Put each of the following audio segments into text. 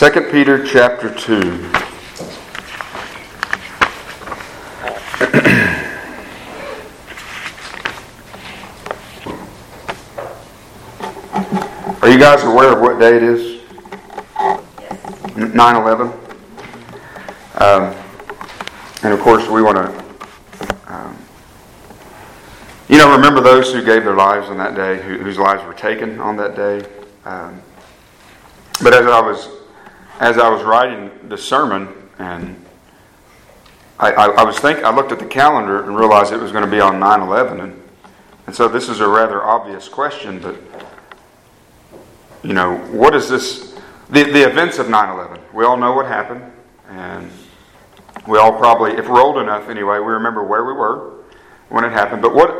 2 Peter chapter 2. Are you guys aware of what day it is? 9 11? Um, and of course, we want to, um, you know, remember those who gave their lives on that day, who, whose lives were taken on that day. Um, but as I was as I was writing the sermon, and I, I, I was thinking, I looked at the calendar and realized it was going to be on 9 11. And, and so this is a rather obvious question, but you know, what is this? The, the events of 9 11. We all know what happened, and we all probably, if we're old enough anyway, we remember where we were when it happened. But what,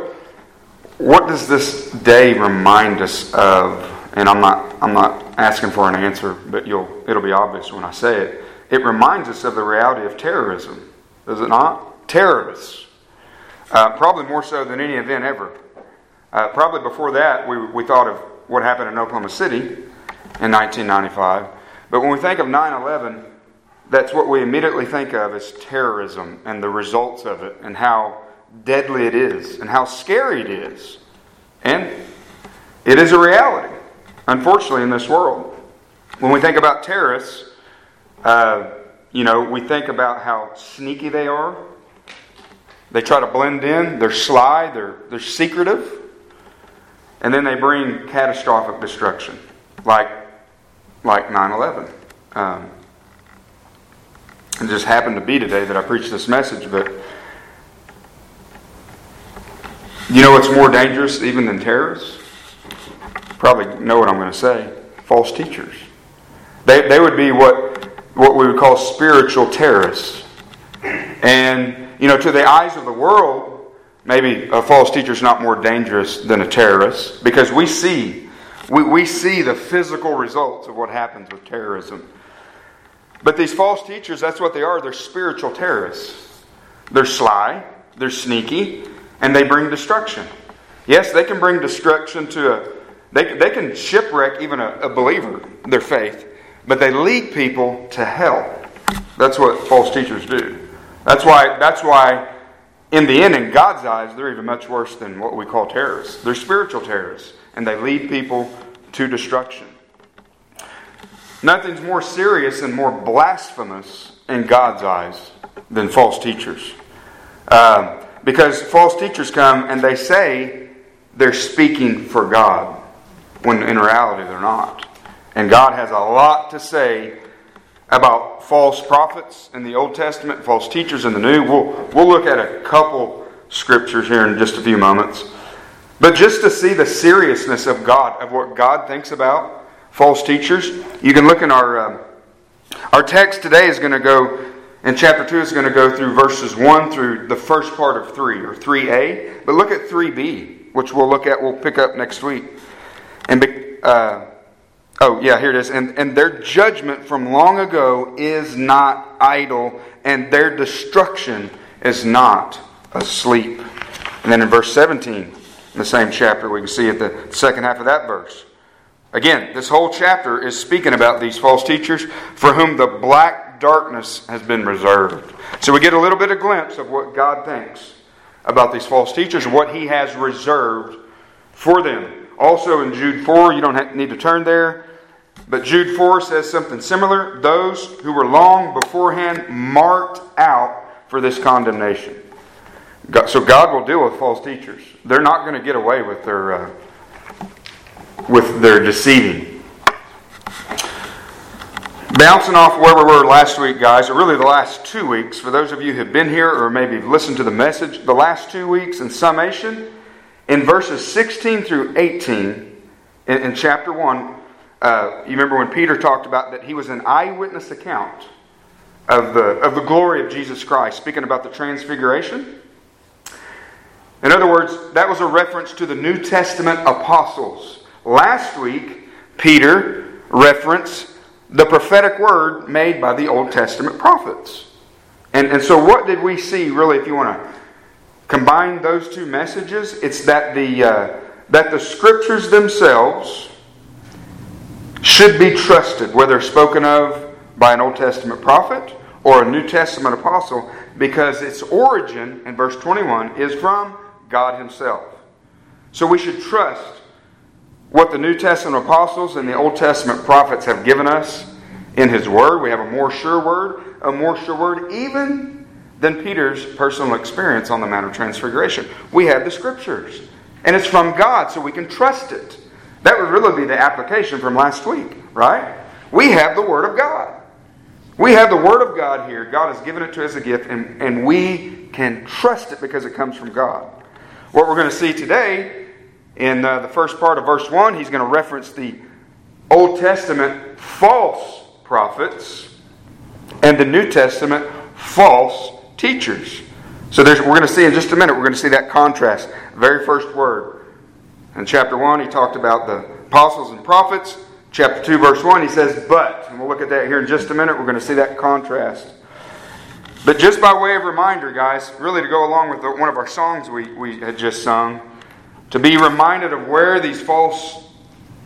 what does this day remind us of? And I'm not, I'm not asking for an answer, but you'll, it'll be obvious when I say it. It reminds us of the reality of terrorism, does it not? Terrorists. Uh, probably more so than any event ever. Uh, probably before that, we, we thought of what happened in Oklahoma City in 1995. But when we think of 9 11, that's what we immediately think of as terrorism and the results of it and how deadly it is and how scary it is. And it is a reality, unfortunately, in this world. When we think about terrorists, uh, you know, we think about how sneaky they are. They try to blend in, they're sly, they're, they're secretive. And then they bring catastrophic destruction, like, like 9 11. Um, it just happened to be today that I preached this message, but you know what's more dangerous even than terrorists? Probably know what I'm going to say. False teachers. They, they would be what, what we would call spiritual terrorists. And, you know, to the eyes of the world, Maybe a false teacher is not more dangerous than a terrorist because we see, we, we see the physical results of what happens with terrorism. But these false teachers, that's what they are. They're spiritual terrorists. They're sly, they're sneaky, and they bring destruction. Yes, they can bring destruction to a, they, they can shipwreck even a, a believer, their faith, but they lead people to hell. That's what false teachers do. That's why, that's why in the end, in God's eyes, they're even much worse than what we call terrorists. They're spiritual terrorists, and they lead people to destruction. Nothing's more serious and more blasphemous in God's eyes than false teachers. Uh, because false teachers come and they say they're speaking for God, when in reality they're not. And God has a lot to say about false prophets in the Old Testament, false teachers in the New. We'll, we'll look at a couple scriptures here in just a few moments. But just to see the seriousness of God, of what God thinks about false teachers, you can look in our um, our text today is going to go in chapter 2 is going to go through verses 1 through the first part of 3 or 3a. But look at 3b, which we'll look at, we'll pick up next week. And uh, Oh, yeah, here it is. And, and their judgment from long ago is not idle, and their destruction is not asleep. And then in verse 17, in the same chapter, we can see at the second half of that verse. Again, this whole chapter is speaking about these false teachers for whom the black darkness has been reserved. So we get a little bit of glimpse of what God thinks about these false teachers, what He has reserved for them. Also in Jude 4, you don't need to turn there. But Jude 4 says something similar. Those who were long beforehand marked out for this condemnation. So God will deal with false teachers. They're not going to get away with their uh, with their deceiving. Bouncing off where we were last week, guys, or really the last two weeks, for those of you who have been here or maybe listened to the message, the last two weeks in summation, in verses 16 through 18 in, in chapter 1, uh, you remember when Peter talked about that he was an eyewitness account of the, of the glory of Jesus Christ, speaking about the transfiguration? In other words, that was a reference to the New Testament apostles. Last week, Peter referenced the prophetic word made by the Old Testament prophets. And, and so, what did we see, really, if you want to combine those two messages? It's that the, uh, that the scriptures themselves should be trusted, whether spoken of by an Old Testament prophet or a New Testament apostle because its origin, in verse 21, is from God Himself. So we should trust what the New Testament apostles and the Old Testament prophets have given us in His Word. We have a more sure word, a more sure word, even than Peter's personal experience on the Mount of Transfiguration. We have the Scriptures, and it's from God, so we can trust it. That would really be the application from last week, right? We have the Word of God. We have the Word of God here. God has given it to us as a gift, and, and we can trust it because it comes from God. What we're going to see today in uh, the first part of verse 1, he's going to reference the Old Testament false prophets and the New Testament false teachers. So we're going to see in just a minute, we're going to see that contrast. Very first word. In chapter 1, he talked about the apostles and prophets. Chapter 2, verse 1, he says, but. And we'll look at that here in just a minute. We're going to see that contrast. But just by way of reminder, guys, really to go along with the, one of our songs we, we had just sung, to be reminded of where these false,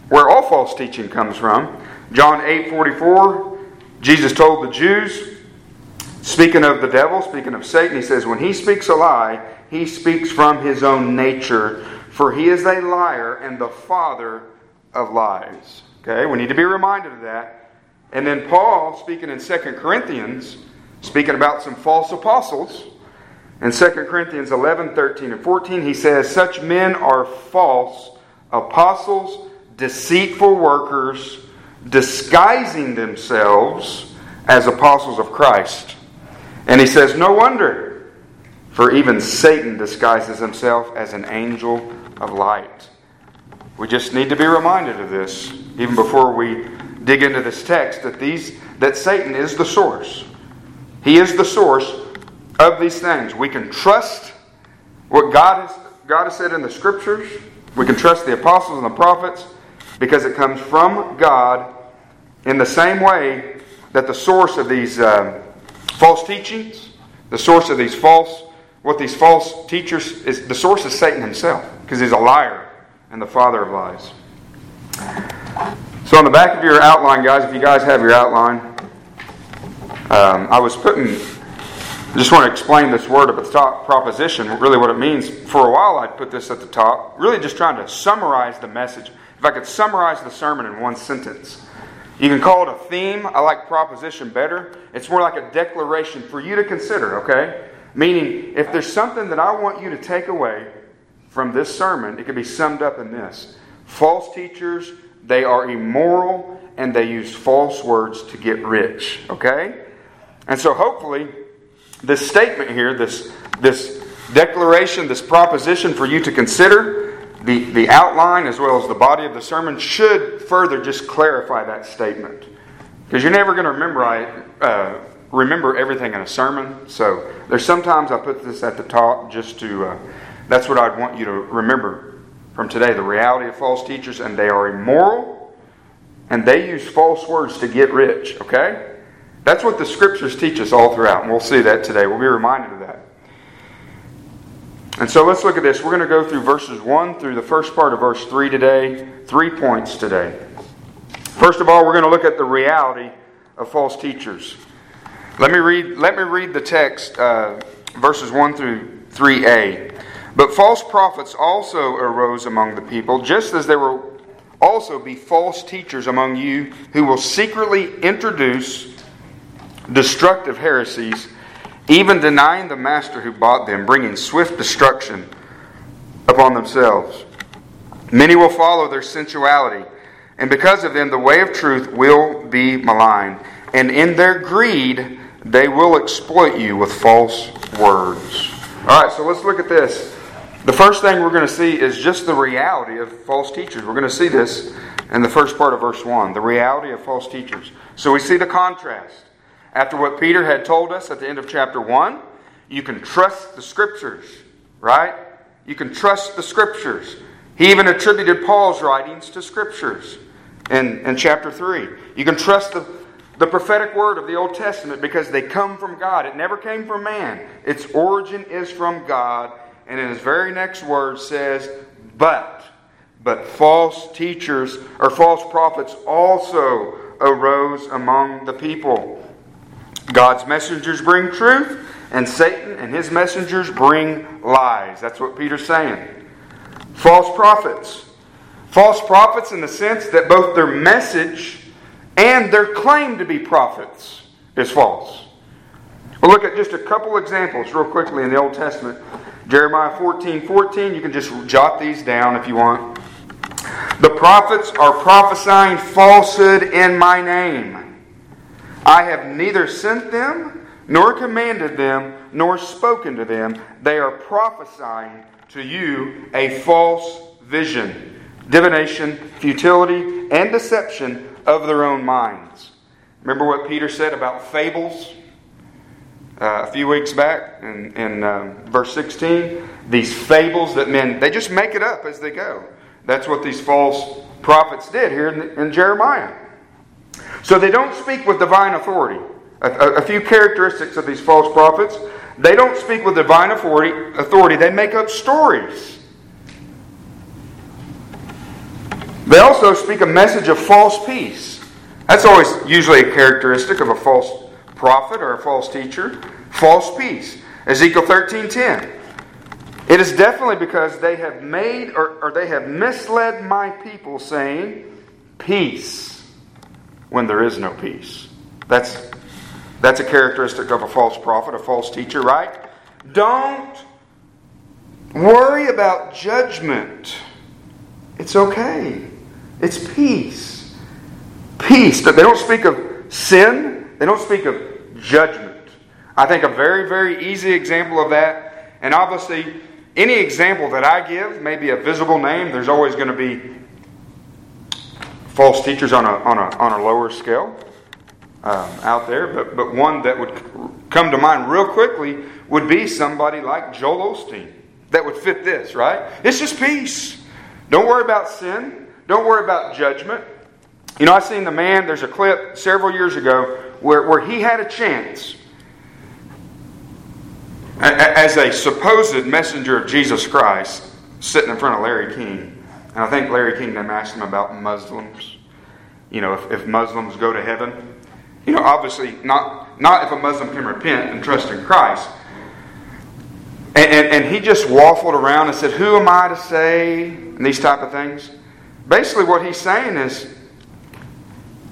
where all false teaching comes from. John 8 44, Jesus told the Jews, speaking of the devil, speaking of Satan, he says, When he speaks a lie, he speaks from his own nature, for he is a liar and the father of lies. Okay, we need to be reminded of that. And then Paul, speaking in 2 Corinthians, speaking about some false apostles, in 2 Corinthians 11, 13, and 14, he says, Such men are false apostles, deceitful workers, disguising themselves as apostles of Christ. And he says, No wonder, for even Satan disguises himself as an angel of light. We just need to be reminded of this, even before we dig into this text, that these that Satan is the source. He is the source of these things. We can trust what God has, God has said in the scriptures. We can trust the apostles and the prophets because it comes from God in the same way that the source of these uh, false teachings, the source of these false, what these false teachers is, the source is Satan himself because he's a liar and the father of lies. So on the back of your outline, guys, if you guys have your outline, um, I was putting. I just want to explain this word at the top, proposition, really what it means. For a while, I'd put this at the top, really just trying to summarize the message. If I could summarize the sermon in one sentence, you can call it a theme. I like proposition better. It's more like a declaration for you to consider, okay? Meaning, if there's something that I want you to take away from this sermon, it can be summed up in this False teachers, they are immoral and they use false words to get rich, okay? And so, hopefully, this statement here, this, this declaration, this proposition for you to consider, the, the outline as well as the body of the sermon should further just clarify that statement. Because you're never going to remember, uh, remember everything in a sermon. So there's sometimes I put this at the top just to, uh, that's what I'd want you to remember from today the reality of false teachers, and they are immoral and they use false words to get rich, okay? That's what the scriptures teach us all throughout, and we'll see that today. We'll be reminded of that. And so let's look at this. We're going to go through verses 1 through the first part of verse 3 today. Three points today. First of all, we're going to look at the reality of false teachers. Let me read, let me read the text, uh, verses 1 through 3a. But false prophets also arose among the people, just as there will also be false teachers among you who will secretly introduce destructive heresies even denying the master who bought them, bringing swift destruction upon themselves. Many will follow their sensuality, and because of them, the way of truth will be maligned. And in their greed, they will exploit you with false words. All right, so let's look at this. The first thing we're going to see is just the reality of false teachers. We're going to see this in the first part of verse 1 the reality of false teachers. So we see the contrast. After what Peter had told us at the end of chapter 1, you can trust the scriptures, right? You can trust the scriptures. He even attributed Paul's writings to scriptures in, in chapter 3. You can trust the, the prophetic word of the Old Testament because they come from God. It never came from man, its origin is from God. And in his very next word says, But, but false teachers or false prophets also arose among the people. God's messengers bring truth, and Satan and his messengers bring lies. That's what Peter's saying. False prophets. False prophets in the sense that both their message and their claim to be prophets is false. We'll look at just a couple examples real quickly in the Old Testament. Jeremiah 14 14, you can just jot these down if you want. The prophets are prophesying falsehood in my name. I have neither sent them, nor commanded them, nor spoken to them. They are prophesying to you a false vision, divination, futility, and deception of their own minds. Remember what Peter said about fables uh, a few weeks back in, in um, verse 16? These fables that men, they just make it up as they go. That's what these false prophets did here in, in Jeremiah. So they don't speak with divine authority. A, a, a, few characteristics of these false prophets. They don't speak with divine authority, authority. They make up stories. They also speak a message of false peace. That's always usually a characteristic of a false prophet or a false teacher. False peace. Ezekiel 13:10. It is definitely because they have made or, or they have misled my people, saying, Peace, when there is no peace. That's, that's a characteristic of a false prophet, a false teacher, right? Don't worry about judgment. It's okay. It's peace. Peace. But they don't speak of sin, they don't speak of judgment. I think a very, very easy example of that, and obviously any example that I give may be a visible name. There's always going to be false teachers on a, on a, on a lower scale um, out there, but, but one that would come to mind real quickly would be somebody like Joel Osteen that would fit this, right? It's just peace. Don't worry about sin. Don't worry about judgment. You know, I've seen the man, there's a clip several years ago where, where he had a chance as a supposed messenger of Jesus Christ, sitting in front of Larry King, and I think Larry King then asked him about Muslims. You know, if, if Muslims go to heaven, you know, obviously not not if a Muslim can repent and trust in Christ. And, and, and he just waffled around and said, "Who am I to say?" and these type of things. Basically, what he's saying is,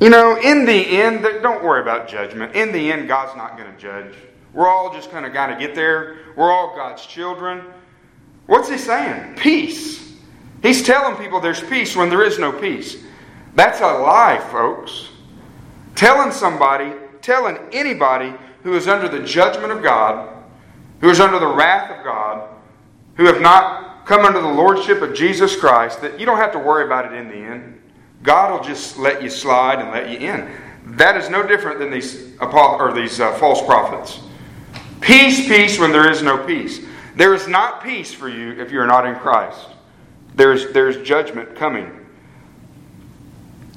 you know, in the end, don't worry about judgment. In the end, God's not going to judge. We're all just kind of got to get there. We're all God's children. What's he saying? Peace. He's telling people there's peace when there is no peace. That's a lie, folks. Telling somebody, telling anybody who is under the judgment of God, who is under the wrath of God, who have not come under the lordship of Jesus Christ, that you don't have to worry about it in the end. God will just let you slide and let you in. That is no different than these, or these uh, false prophets. Peace, peace when there is no peace. There is not peace for you if you're not in Christ. There's, there's judgment coming.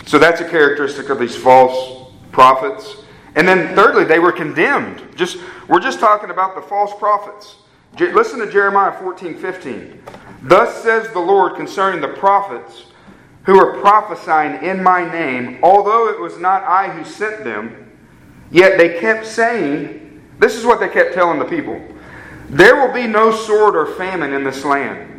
So that's a characteristic of these false prophets. And then thirdly, they were condemned. Just we're just talking about the false prophets. Listen to Jeremiah 14, 15. Thus says the Lord concerning the prophets who are prophesying in my name, although it was not I who sent them, yet they kept saying, this is what they kept telling the people There will be no sword or famine in this land.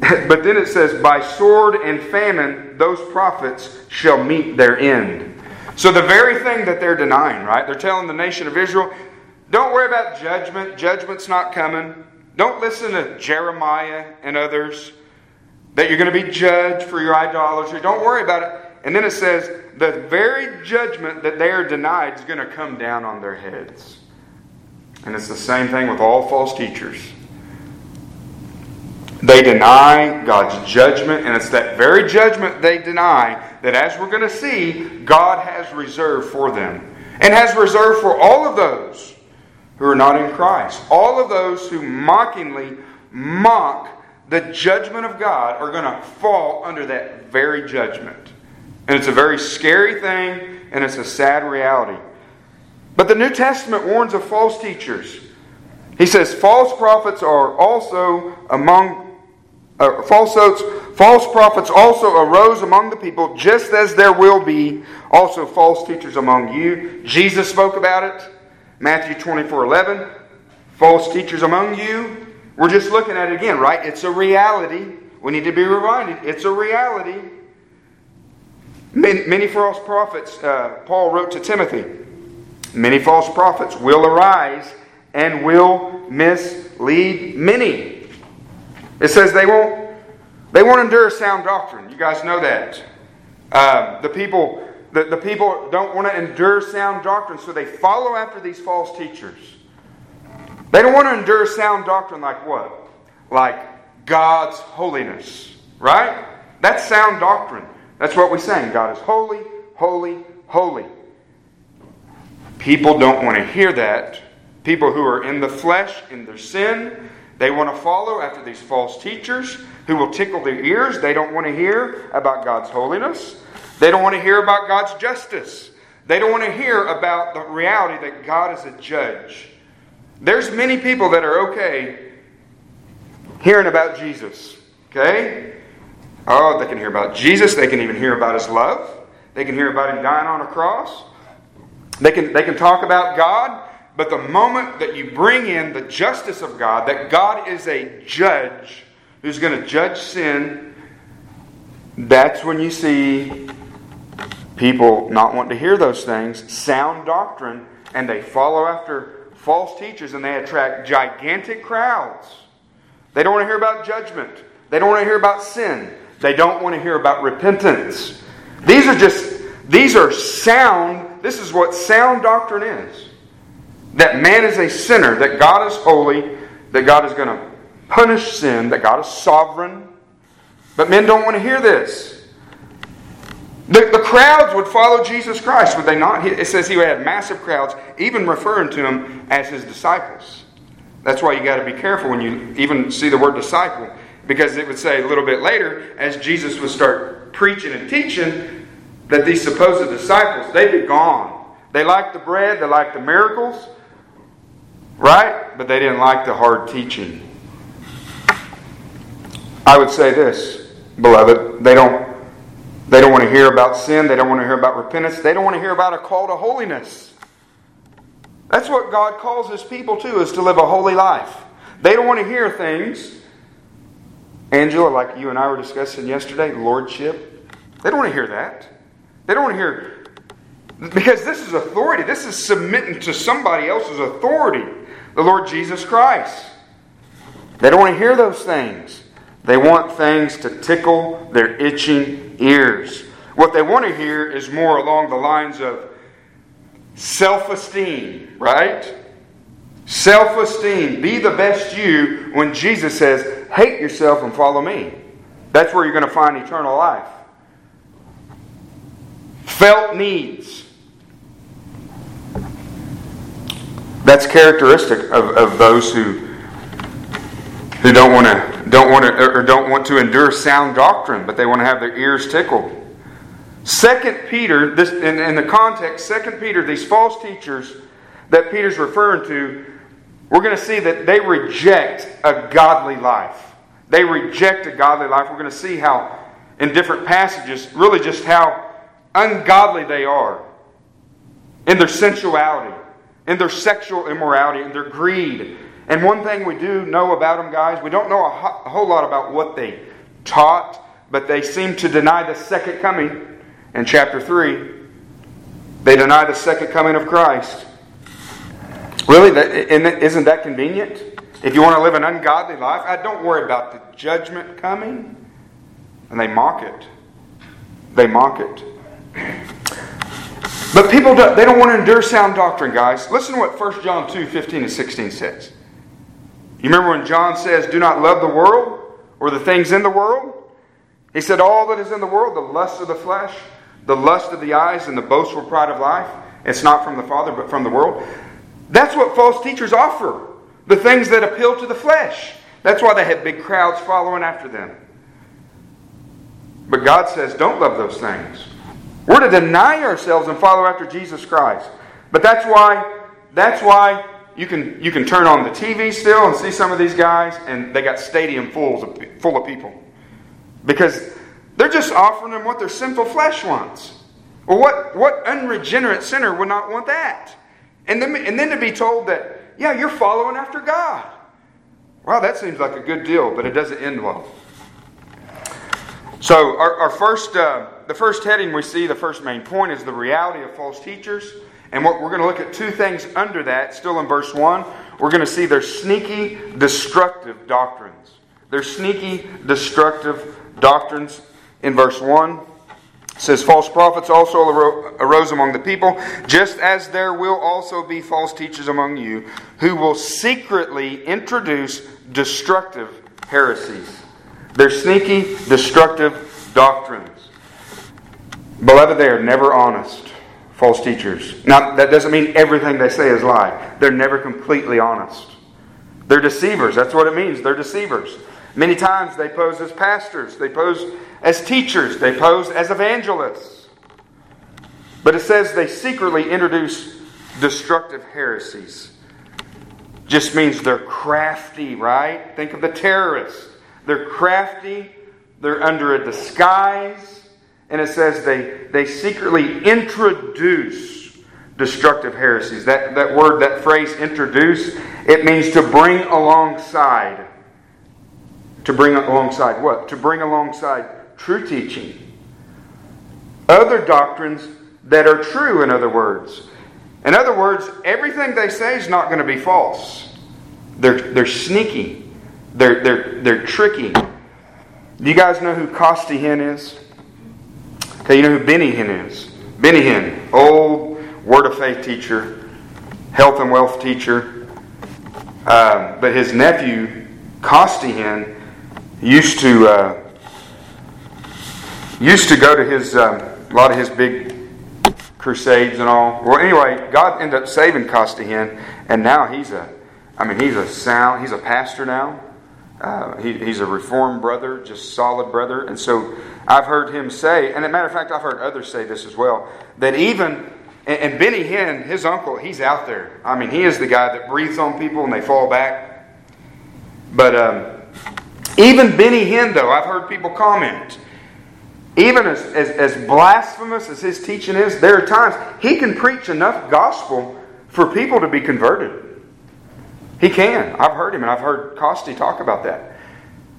but then it says, By sword and famine, those prophets shall meet their end. So the very thing that they're denying, right? They're telling the nation of Israel, don't worry about judgment. Judgment's not coming. Don't listen to Jeremiah and others that you're going to be judged for your idolatry. Don't worry about it. And then it says, the very judgment that they are denied is going to come down on their heads. And it's the same thing with all false teachers. They deny God's judgment, and it's that very judgment they deny that, as we're going to see, God has reserved for them. And has reserved for all of those who are not in Christ. All of those who mockingly mock the judgment of God are going to fall under that very judgment. And it's a very scary thing, and it's a sad reality. But the New Testament warns of false teachers. He says, False prophets are also among uh, falsehoods, false prophets also arose among the people, just as there will be also false teachers among you. Jesus spoke about it. Matthew 24 11. False teachers among you. We're just looking at it again, right? It's a reality. We need to be reminded. It's a reality. Many, many false prophets, uh, Paul wrote to Timothy, many false prophets will arise and will mislead many. It says they won't they won't endure sound doctrine. You guys know that. Uh, the people the, the people don't want to endure sound doctrine, so they follow after these false teachers. They don't want to endure sound doctrine like what? Like God's holiness. Right? That's sound doctrine. That's what we're saying. God is holy, holy, holy. People don't want to hear that. People who are in the flesh, in their sin, they want to follow after these false teachers who will tickle their ears. They don't want to hear about God's holiness. They don't want to hear about God's justice. They don't want to hear about the reality that God is a judge. There's many people that are okay hearing about Jesus. Okay? Oh, they can hear about Jesus. They can even hear about his love. They can hear about him dying on a cross. They can, they can talk about God. But the moment that you bring in the justice of God, that God is a judge who's going to judge sin, that's when you see people not want to hear those things, sound doctrine, and they follow after false teachers and they attract gigantic crowds. They don't want to hear about judgment. They don't want to hear about sin. They don't want to hear about repentance. These are just, these are sound, this is what sound doctrine is. That man is a sinner, that God is holy, that God is going to punish sin, that God is sovereign. But men don't want to hear this. The, the crowds would follow Jesus Christ, would they not? It says he would have massive crowds, even referring to him as his disciples. That's why you got to be careful when you even see the word disciple. Because it would say a little bit later, as Jesus would start preaching and teaching, that these supposed disciples, they'd be gone. They liked the bread, they liked the miracles, right? But they didn't like the hard teaching. I would say this, beloved, they don't they don't want to hear about sin, they don't want to hear about repentance, they don't want to hear about a call to holiness. That's what God calls his people to is to live a holy life. They don't want to hear things Angela, like you and I were discussing yesterday, lordship. They don't want to hear that. They don't want to hear, because this is authority. This is submitting to somebody else's authority, the Lord Jesus Christ. They don't want to hear those things. They want things to tickle their itching ears. What they want to hear is more along the lines of self esteem, right? Self esteem. Be the best you when Jesus says, hate yourself and follow me. That's where you're going to find eternal life. Felt needs. That's characteristic of, of those who who don't want to don't want to or don't want to endure sound doctrine, but they want to have their ears tickled. Second Peter, this in, in the context, Second Peter, these false teachers that Peter's referring to we're going to see that they reject a godly life. They reject a godly life. We're going to see how, in different passages, really just how ungodly they are in their sensuality, in their sexual immorality, and their greed. And one thing we do know about them, guys, we don't know a, ho- a whole lot about what they taught, but they seem to deny the second coming in chapter 3. They deny the second coming of Christ. Really, that, isn't that convenient? If you want to live an ungodly life, I don't worry about the judgment coming. And they mock it. They mock it. But people, don't, they don't want to endure sound doctrine, guys. Listen to what 1 John 2 15 and 16 says. You remember when John says, Do not love the world or the things in the world? He said, All that is in the world, the lust of the flesh, the lust of the eyes, and the boastful pride of life, it's not from the Father, but from the world. That's what false teachers offer the things that appeal to the flesh. That's why they have big crowds following after them. But God says, don't love those things. We're to deny ourselves and follow after Jesus Christ. But that's why, that's why you can, you can turn on the TV still and see some of these guys, and they got stadium full of, full of people. Because they're just offering them what their sinful flesh wants. Well, what, what unregenerate sinner would not want that? And then, and then to be told that, yeah, you're following after God. Wow, that seems like a good deal, but it doesn't end well. So, our, our first, uh, the first heading we see, the first main point is the reality of false teachers. And what we're going to look at two things under that, still in verse 1. We're going to see their sneaky, destructive doctrines. Their sneaky, destructive doctrines in verse 1 says false prophets also arose among the people just as there will also be false teachers among you who will secretly introduce destructive heresies they're sneaky destructive doctrines beloved they are never honest false teachers. Now, that doesn't mean everything they say is lie. They're never completely honest. They're deceivers. That's what it means. They're deceivers. Many times they pose as pastors, they pose as teachers, they pose as evangelists. But it says they secretly introduce destructive heresies. Just means they're crafty, right? Think of the terrorists. They're crafty, they're under a disguise, and it says they, they secretly introduce destructive heresies. That, that word, that phrase, introduce, it means to bring alongside. To bring alongside what? To bring alongside true teaching. Other doctrines that are true, in other words. In other words, everything they say is not going to be false. They're, they're sneaky. They're, they're, they're tricky. Do you guys know who Costi Hinn is? Okay, you know who Benny Hinn is? Benny Hinn, old Word of Faith teacher, health and wealth teacher. Uh, but his nephew, Costi Hinn, used to uh, used to go to his um, a lot of his big crusades and all. Well, anyway, God ended up saving Costi Hinn, and now he's a, I mean, he's a sound, he's a pastor now. Uh, he, he's a reformed brother, just solid brother. And so I've heard him say, and as a matter of fact, I've heard others say this as well, that even, and, and Benny Hinn, his uncle, he's out there. I mean, he is the guy that breathes on people and they fall back. But um, even Benny Hinn, though, I've heard people comment, even as, as, as blasphemous as his teaching is, there are times he can preach enough gospel for people to be converted. He can. I've heard him, and I've heard Costi talk about that.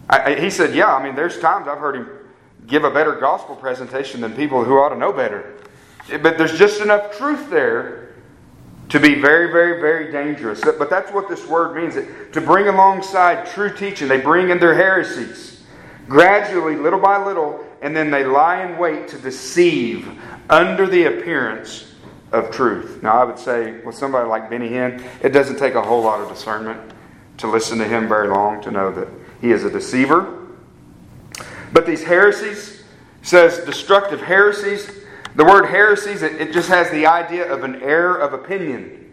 I, he said, Yeah, I mean, there's times I've heard him give a better gospel presentation than people who ought to know better. But there's just enough truth there to be very, very, very dangerous. But that's what this word means to bring alongside true teaching. They bring in their heresies gradually, little by little, and then they lie in wait to deceive under the appearance of truth. Now, I would say with somebody like Benny Hinn, it doesn't take a whole lot of discernment to listen to him very long to know that he is a deceiver. But these heresies says destructive heresies. The word heresies, it, it just has the idea of an error of opinion.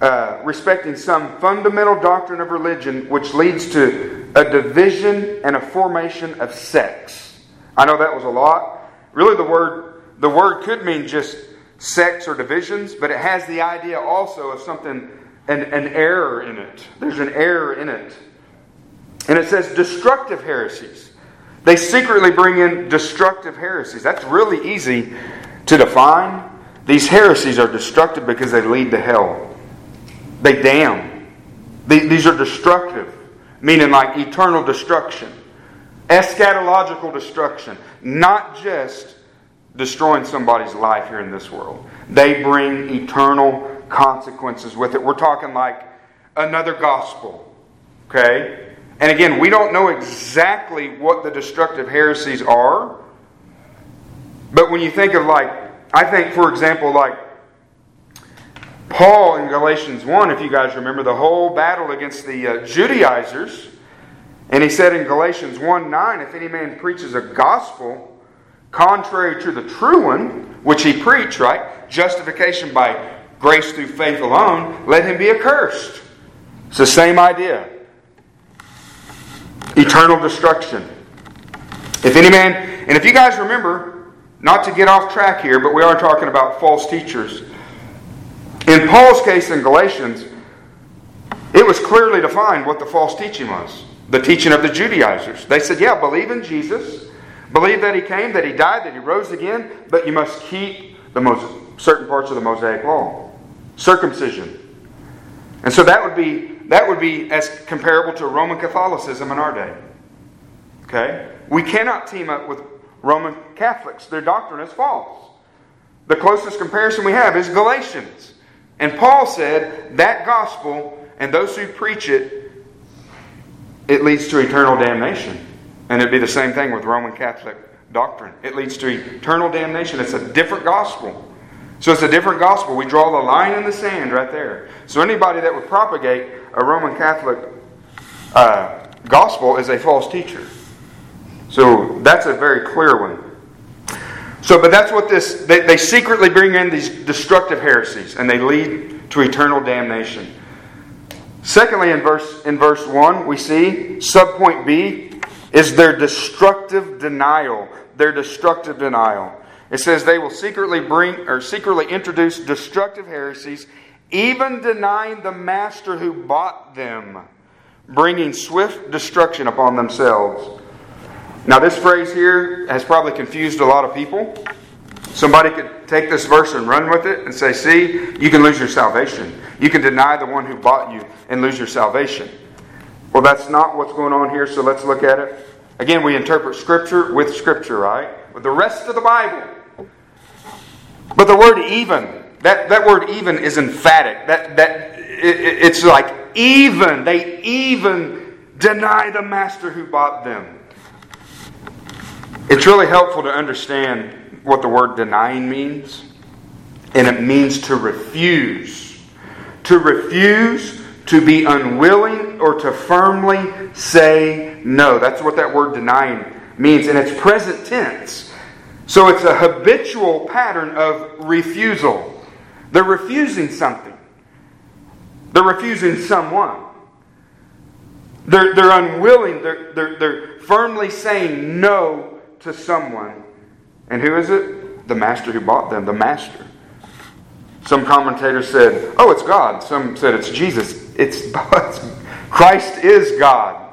Uh, respecting some fundamental doctrine of religion which leads to a division and a formation of sects. I know that was a lot. Really, the word the word could mean just sects or divisions, but it has the idea also of something, an, an error in it. There's an error in it. And it says destructive heresies. They secretly bring in destructive heresies. That's really easy to define. These heresies are destructive because they lead to hell. They damn. These are destructive, meaning like eternal destruction, eschatological destruction, not just destroying somebody's life here in this world. They bring eternal consequences with it. We're talking like another gospel. Okay? And again, we don't know exactly what the destructive heresies are. But when you think of like, I think, for example, like Paul in Galatians 1, if you guys remember the whole battle against the uh, Judaizers, and he said in Galatians 1 9, if any man preaches a gospel contrary to the true one, which he preached, right? Justification by grace through faith alone, let him be accursed. It's the same idea. Eternal destruction. If any man, and if you guys remember, not to get off track here, but we are talking about false teachers. In Paul's case in Galatians, it was clearly defined what the false teaching was the teaching of the Judaizers. They said, yeah, believe in Jesus, believe that he came, that he died, that he rose again, but you must keep the most certain parts of the Mosaic law. Circumcision. And so that would be that would be as comparable to Roman Catholicism in our day. Okay? We cannot team up with Roman Catholics. Their doctrine is false. The closest comparison we have is Galatians. And Paul said that gospel and those who preach it, it leads to eternal damnation. And it'd be the same thing with Roman Catholic doctrine. It leads to eternal damnation. It's a different gospel. So it's a different gospel. We draw the line in the sand right there. So anybody that would propagate a Roman Catholic uh, gospel is a false teacher. So that's a very clear one. So, but that's what this, they, they secretly bring in these destructive heresies and they lead to eternal damnation. Secondly, in verse, in verse 1, we see subpoint B is their destructive denial. Their destructive denial. It says they will secretly bring or secretly introduce destructive heresies, even denying the master who bought them, bringing swift destruction upon themselves. Now, this phrase here has probably confused a lot of people. Somebody could take this verse and run with it and say, See, you can lose your salvation. You can deny the one who bought you and lose your salvation. Well, that's not what's going on here, so let's look at it. Again, we interpret Scripture with Scripture, right? With the rest of the Bible. But the word even, that, that word even is emphatic. That, that, it, it's like even. They even deny the master who bought them. It's really helpful to understand what the word denying means. And it means to refuse. To refuse, to be unwilling, or to firmly say no. That's what that word denying means. And it's present tense. So it's a habitual pattern of refusal. They're refusing something, they're refusing someone. They're, they're unwilling, they're, they're, they're firmly saying no to someone. And who is it? The master who bought them, the master. Some commentators said, oh, it's God. Some said it's Jesus. It's, it's Christ is God.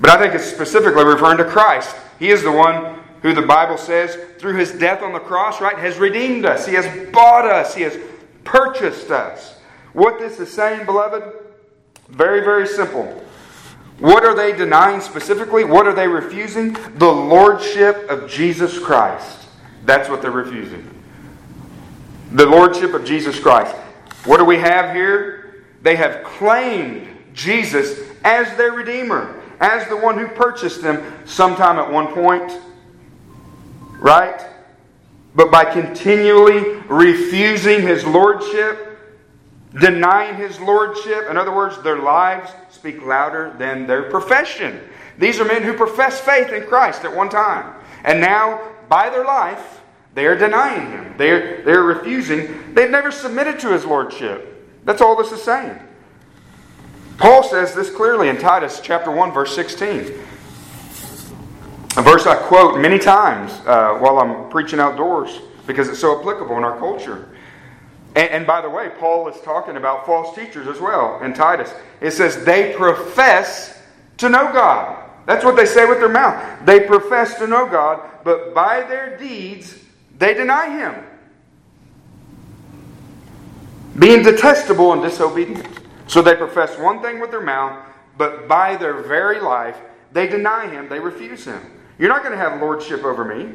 But I think it's specifically referring to Christ. He is the one who the Bible says, through his death on the cross, right, has redeemed us. He has bought us. He has purchased us. What this is saying, beloved, very, very simple. What are they denying specifically? What are they refusing? The lordship of Jesus Christ. That's what they're refusing. The lordship of Jesus Christ. What do we have here? They have claimed Jesus as their Redeemer, as the one who purchased them sometime at one point. Right? But by continually refusing his lordship, denying his lordship. In other words, their lives speak louder than their profession. These are men who profess faith in Christ at one time. And now, by their life, they are denying him. They're, they're refusing. They've never submitted to his lordship. That's all this is saying. Paul says this clearly in Titus chapter 1, verse 16. A verse I quote many times uh, while I'm preaching outdoors because it's so applicable in our culture. And, and, by the way, Paul is talking about false teachers as well in Titus. It says they profess to know God. That's what they say with their mouth. They profess to know God, but by their deeds they deny Him. Being detestable and disobedient. So they profess one thing with their mouth, but by their very life they deny Him, they refuse Him. You're not going to have lordship over me.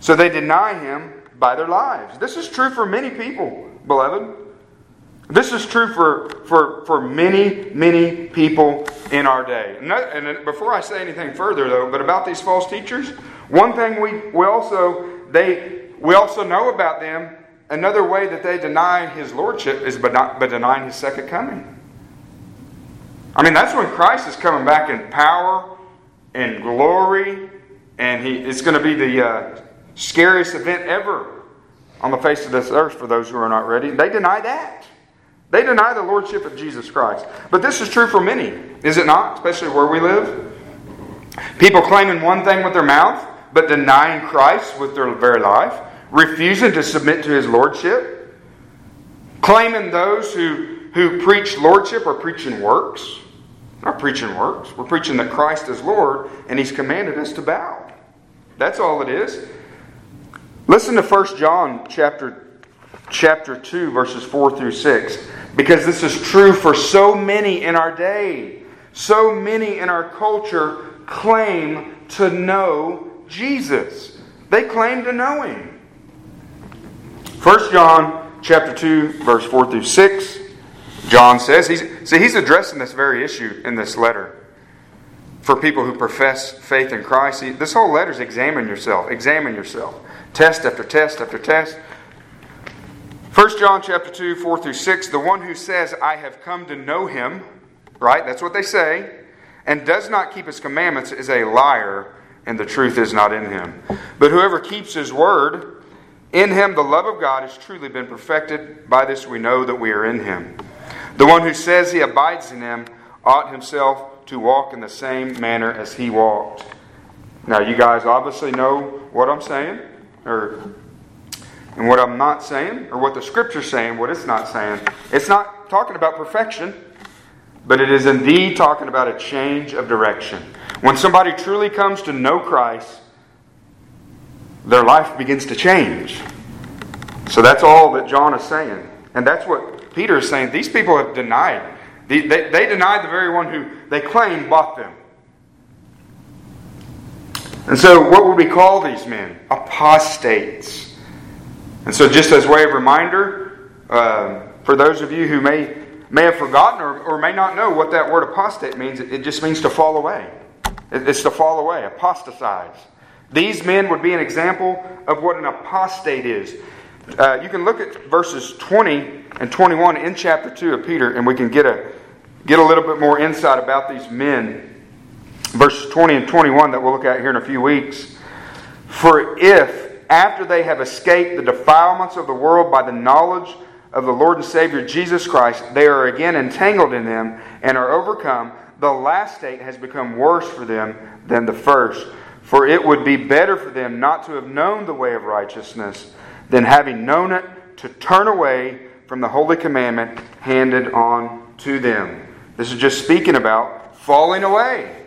So they deny Him by their lives. This is true for many people, beloved. This is true for, for, for many, many people in our day. And before I say anything further, though, but about these false teachers, one thing we, we also they we also know about them. Another way that they deny His lordship is by, denying His second coming. I mean, that's when Christ is coming back in power and glory, and He it's going to be the uh, scariest event ever on the face of this earth for those who are not ready. They deny that. They deny the lordship of Jesus Christ. But this is true for many, is it not? Especially where we live. People claiming one thing with their mouth, but denying Christ with their very life, refusing to submit to his lordship, claiming those who, who preach lordship are preaching works. Not preaching works. We're preaching that Christ is Lord and He's commanded us to bow. That's all it is. Listen to 1 John chapter chapter 2 verses 4 through 6 because this is true for so many in our day. So many in our culture claim to know Jesus. They claim to know him. 1 John chapter 2 verse 4 through 6 John says he's see he's addressing this very issue in this letter for people who profess faith in Christ. This whole letter is examine yourself, examine yourself. Test after test after test. 1 John chapter 2, 4 through 6, the one who says, I have come to know him, right? That's what they say, and does not keep his commandments is a liar, and the truth is not in him. But whoever keeps his word, in him the love of God has truly been perfected. By this we know that we are in him. The one who says he abides in him ought himself to walk in the same manner as he walked. Now, you guys obviously know what I'm saying, or and what I'm not saying, or what the scripture's saying, what it's not saying. It's not talking about perfection, but it is indeed talking about a change of direction. When somebody truly comes to know Christ, their life begins to change. So that's all that John is saying. And that's what Peter is saying. These people have denied they, they, they denied the very one who they claim bought them. And so, what would we call these men? Apostates. And so, just as a way of reminder, uh, for those of you who may, may have forgotten or, or may not know what that word apostate means, it, it just means to fall away. It, it's to fall away, apostatize. These men would be an example of what an apostate is. Uh, you can look at verses 20 and 21 in chapter 2 of Peter, and we can get a, get a little bit more insight about these men. Verses 20 and 21 that we'll look at here in a few weeks. For if, after they have escaped the defilements of the world by the knowledge of the Lord and Savior Jesus Christ, they are again entangled in them and are overcome, the last state has become worse for them than the first. For it would be better for them not to have known the way of righteousness than having known it to turn away from the holy commandment handed on to them. This is just speaking about falling away.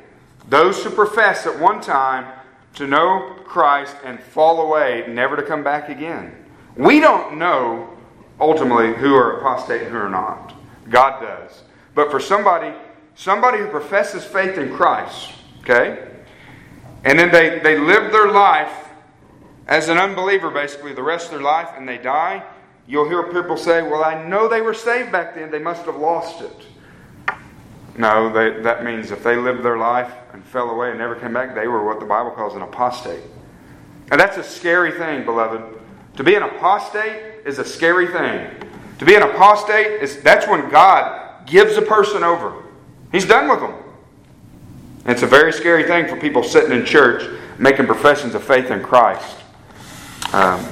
Those who profess at one time to know Christ and fall away, never to come back again. We don't know ultimately who are apostate and who are not. God does. But for somebody, somebody who professes faith in Christ, okay, and then they, they live their life as an unbeliever basically the rest of their life and they die, you'll hear people say, Well, I know they were saved back then, they must have lost it. No, they, that means if they lived their life and fell away and never came back, they were what the Bible calls an apostate. And that's a scary thing, beloved. To be an apostate is a scary thing. To be an apostate is that's when God gives a person over. He's done with them. It's a very scary thing for people sitting in church making professions of faith in Christ um,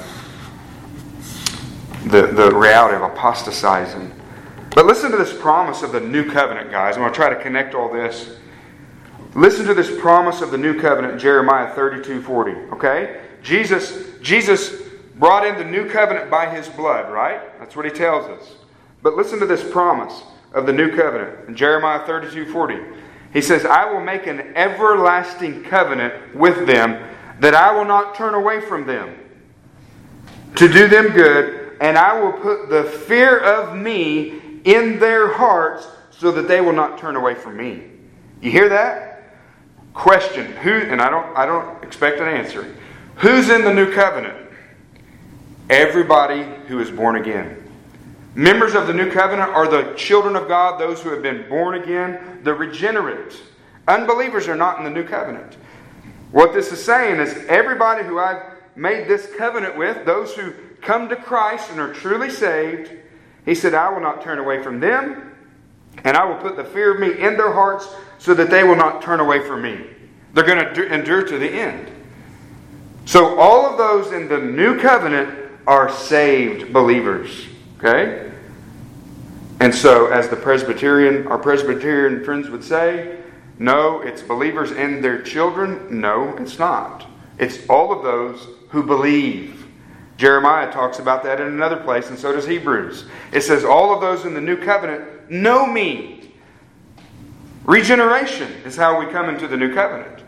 the, the reality of apostatizing. But listen to this promise of the new covenant, guys. I'm going to try to connect all this. Listen to this promise of the new covenant, Jeremiah 32 40. Okay? Jesus, Jesus brought in the new covenant by his blood, right? That's what he tells us. But listen to this promise of the new covenant in Jeremiah 32 40. He says, I will make an everlasting covenant with them that I will not turn away from them to do them good, and I will put the fear of me in their hearts so that they will not turn away from me. You hear that? Question who and I don't I don't expect an answer. Who's in the new covenant? Everybody who is born again. Members of the new covenant are the children of God, those who have been born again, the regenerate. Unbelievers are not in the new covenant. What this is saying is everybody who I've made this covenant with, those who come to Christ and are truly saved, he said, I will not turn away from them, and I will put the fear of me in their hearts so that they will not turn away from me. They're going to endure to the end. So, all of those in the new covenant are saved believers. Okay? And so, as the Presbyterian, our Presbyterian friends would say, no, it's believers and their children. No, it's not. It's all of those who believe. Jeremiah talks about that in another place, and so does Hebrews. It says, All of those in the new covenant know me. Regeneration is how we come into the new covenant.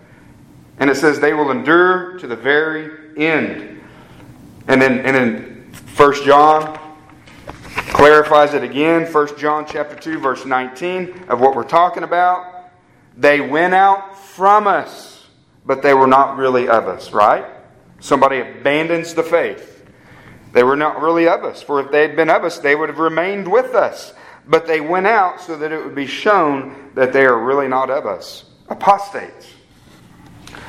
And it says they will endure to the very end. And then, and then 1 John clarifies it again. 1 John chapter 2, verse 19 of what we're talking about. They went out from us, but they were not really of us, right? Somebody abandons the faith. They were not really of us, for if they had been of us, they would have remained with us. But they went out so that it would be shown that they are really not of us. Apostates.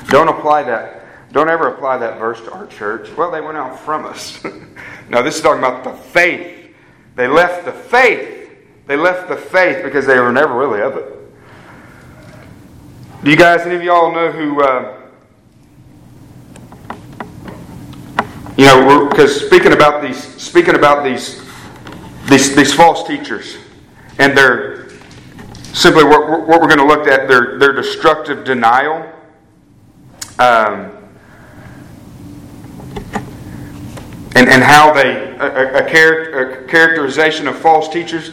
Don't apply that. Don't ever apply that verse to our church. Well, they went out from us. now, this is talking about the faith. They left the faith. They left the faith because they were never really of it. Do you guys, any of y'all know who, uh, you know, because speaking about these, speaking about these, these, these false teachers, and their simply what, what we're going to look at, their, their destructive denial. Um, and, and how they, a, a, a, characterization of false teachers,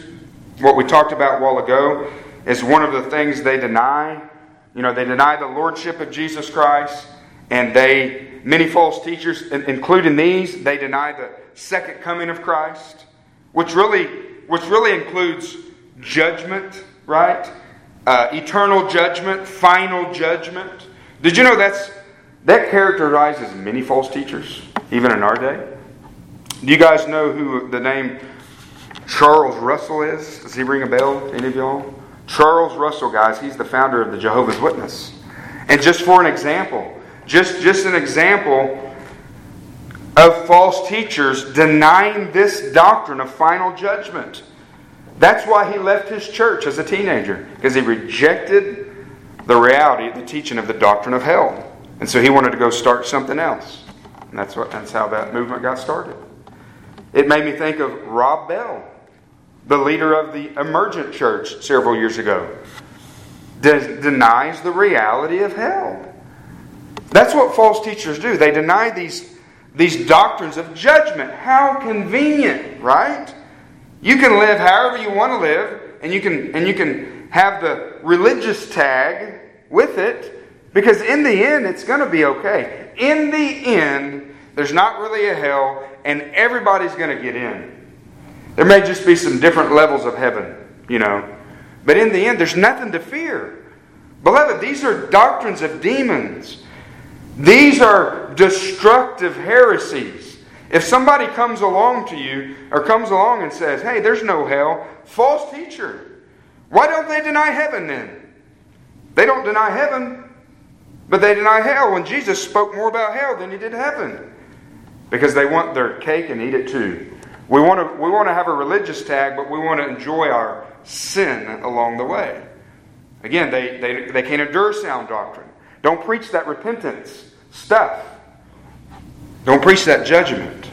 what we talked about a while ago, is one of the things they deny. You know, they deny the lordship of Jesus Christ, and they, many false teachers, including these, they deny the second coming of Christ, which really, which really includes judgment, right? Uh, eternal judgment, final judgment. Did you know that's that characterizes many false teachers, even in our day? Do you guys know who the name Charles Russell is? Does he ring a bell? Any of y'all? Charles Russell, guys, he's the founder of the Jehovah's Witness. And just for an example, just, just an example of false teachers denying this doctrine of final judgment. That's why he left his church as a teenager, because he rejected the reality, of the teaching of the doctrine of hell. And so he wanted to go start something else. And that's, what, that's how that movement got started. It made me think of Rob Bell, the leader of the emergent church several years ago. De- denies the reality of hell. That's what false teachers do. They deny these, these doctrines of judgment. How convenient, right? You can live however you want to live, and you can and you can have the religious tag with it, because in the end it's going to be okay. In the end, there's not really a hell, and everybody's going to get in. There may just be some different levels of heaven, you know. But in the end, there's nothing to fear. Beloved, these are doctrines of demons. These are destructive heresies. If somebody comes along to you or comes along and says, hey, there's no hell, false teacher. Why don't they deny heaven then? They don't deny heaven, but they deny hell when Jesus spoke more about hell than he did heaven. Because they want their cake and eat it too. We want to, we want to have a religious tag, but we want to enjoy our sin along the way. Again, they, they, they can't endure sound doctrine. Don't preach that repentance stuff. Don't preach that judgment.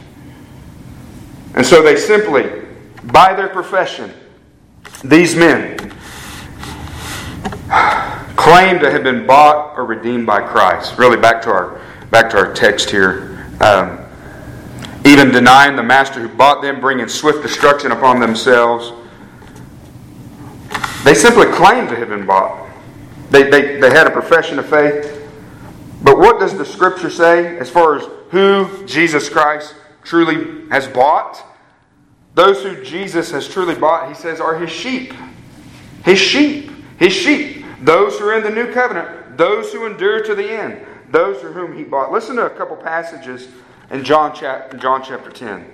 And so they simply, by their profession, these men claim to have been bought or redeemed by Christ. Really, back to our back to our text here. Um, even denying the master who bought them, bringing swift destruction upon themselves. They simply claim to have been bought. They, they, they had a profession of faith. But what does the scripture say as far as who Jesus Christ truly has bought. Those who Jesus has truly bought, he says, are his sheep. His sheep. His sheep. Those who are in the new covenant. Those who endure to the end. Those for whom he bought. Listen to a couple passages in John, chap- John chapter 10.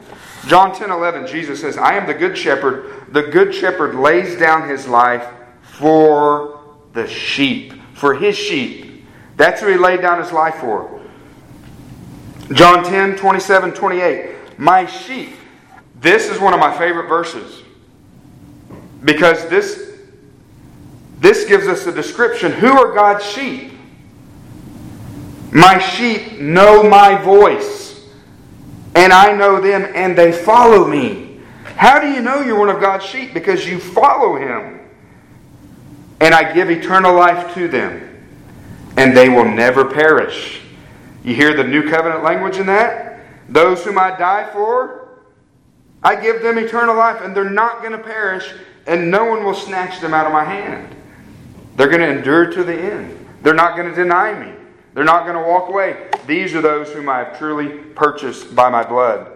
John 10 11, Jesus says, I am the good shepherd. The good shepherd lays down his life for the sheep, for his sheep. That's who he laid down his life for. John 10, 27, 28. My sheep. This is one of my favorite verses. Because this, this gives us a description. Who are God's sheep? My sheep know my voice, and I know them, and they follow me. How do you know you're one of God's sheep? Because you follow him. And I give eternal life to them, and they will never perish you hear the new covenant language in that? Those whom I die for, I give them eternal life, and they're not going to perish, and no one will snatch them out of my hand. They're going to endure to the end. They're not going to deny me. They're not going to walk away. These are those whom I have truly purchased by my blood.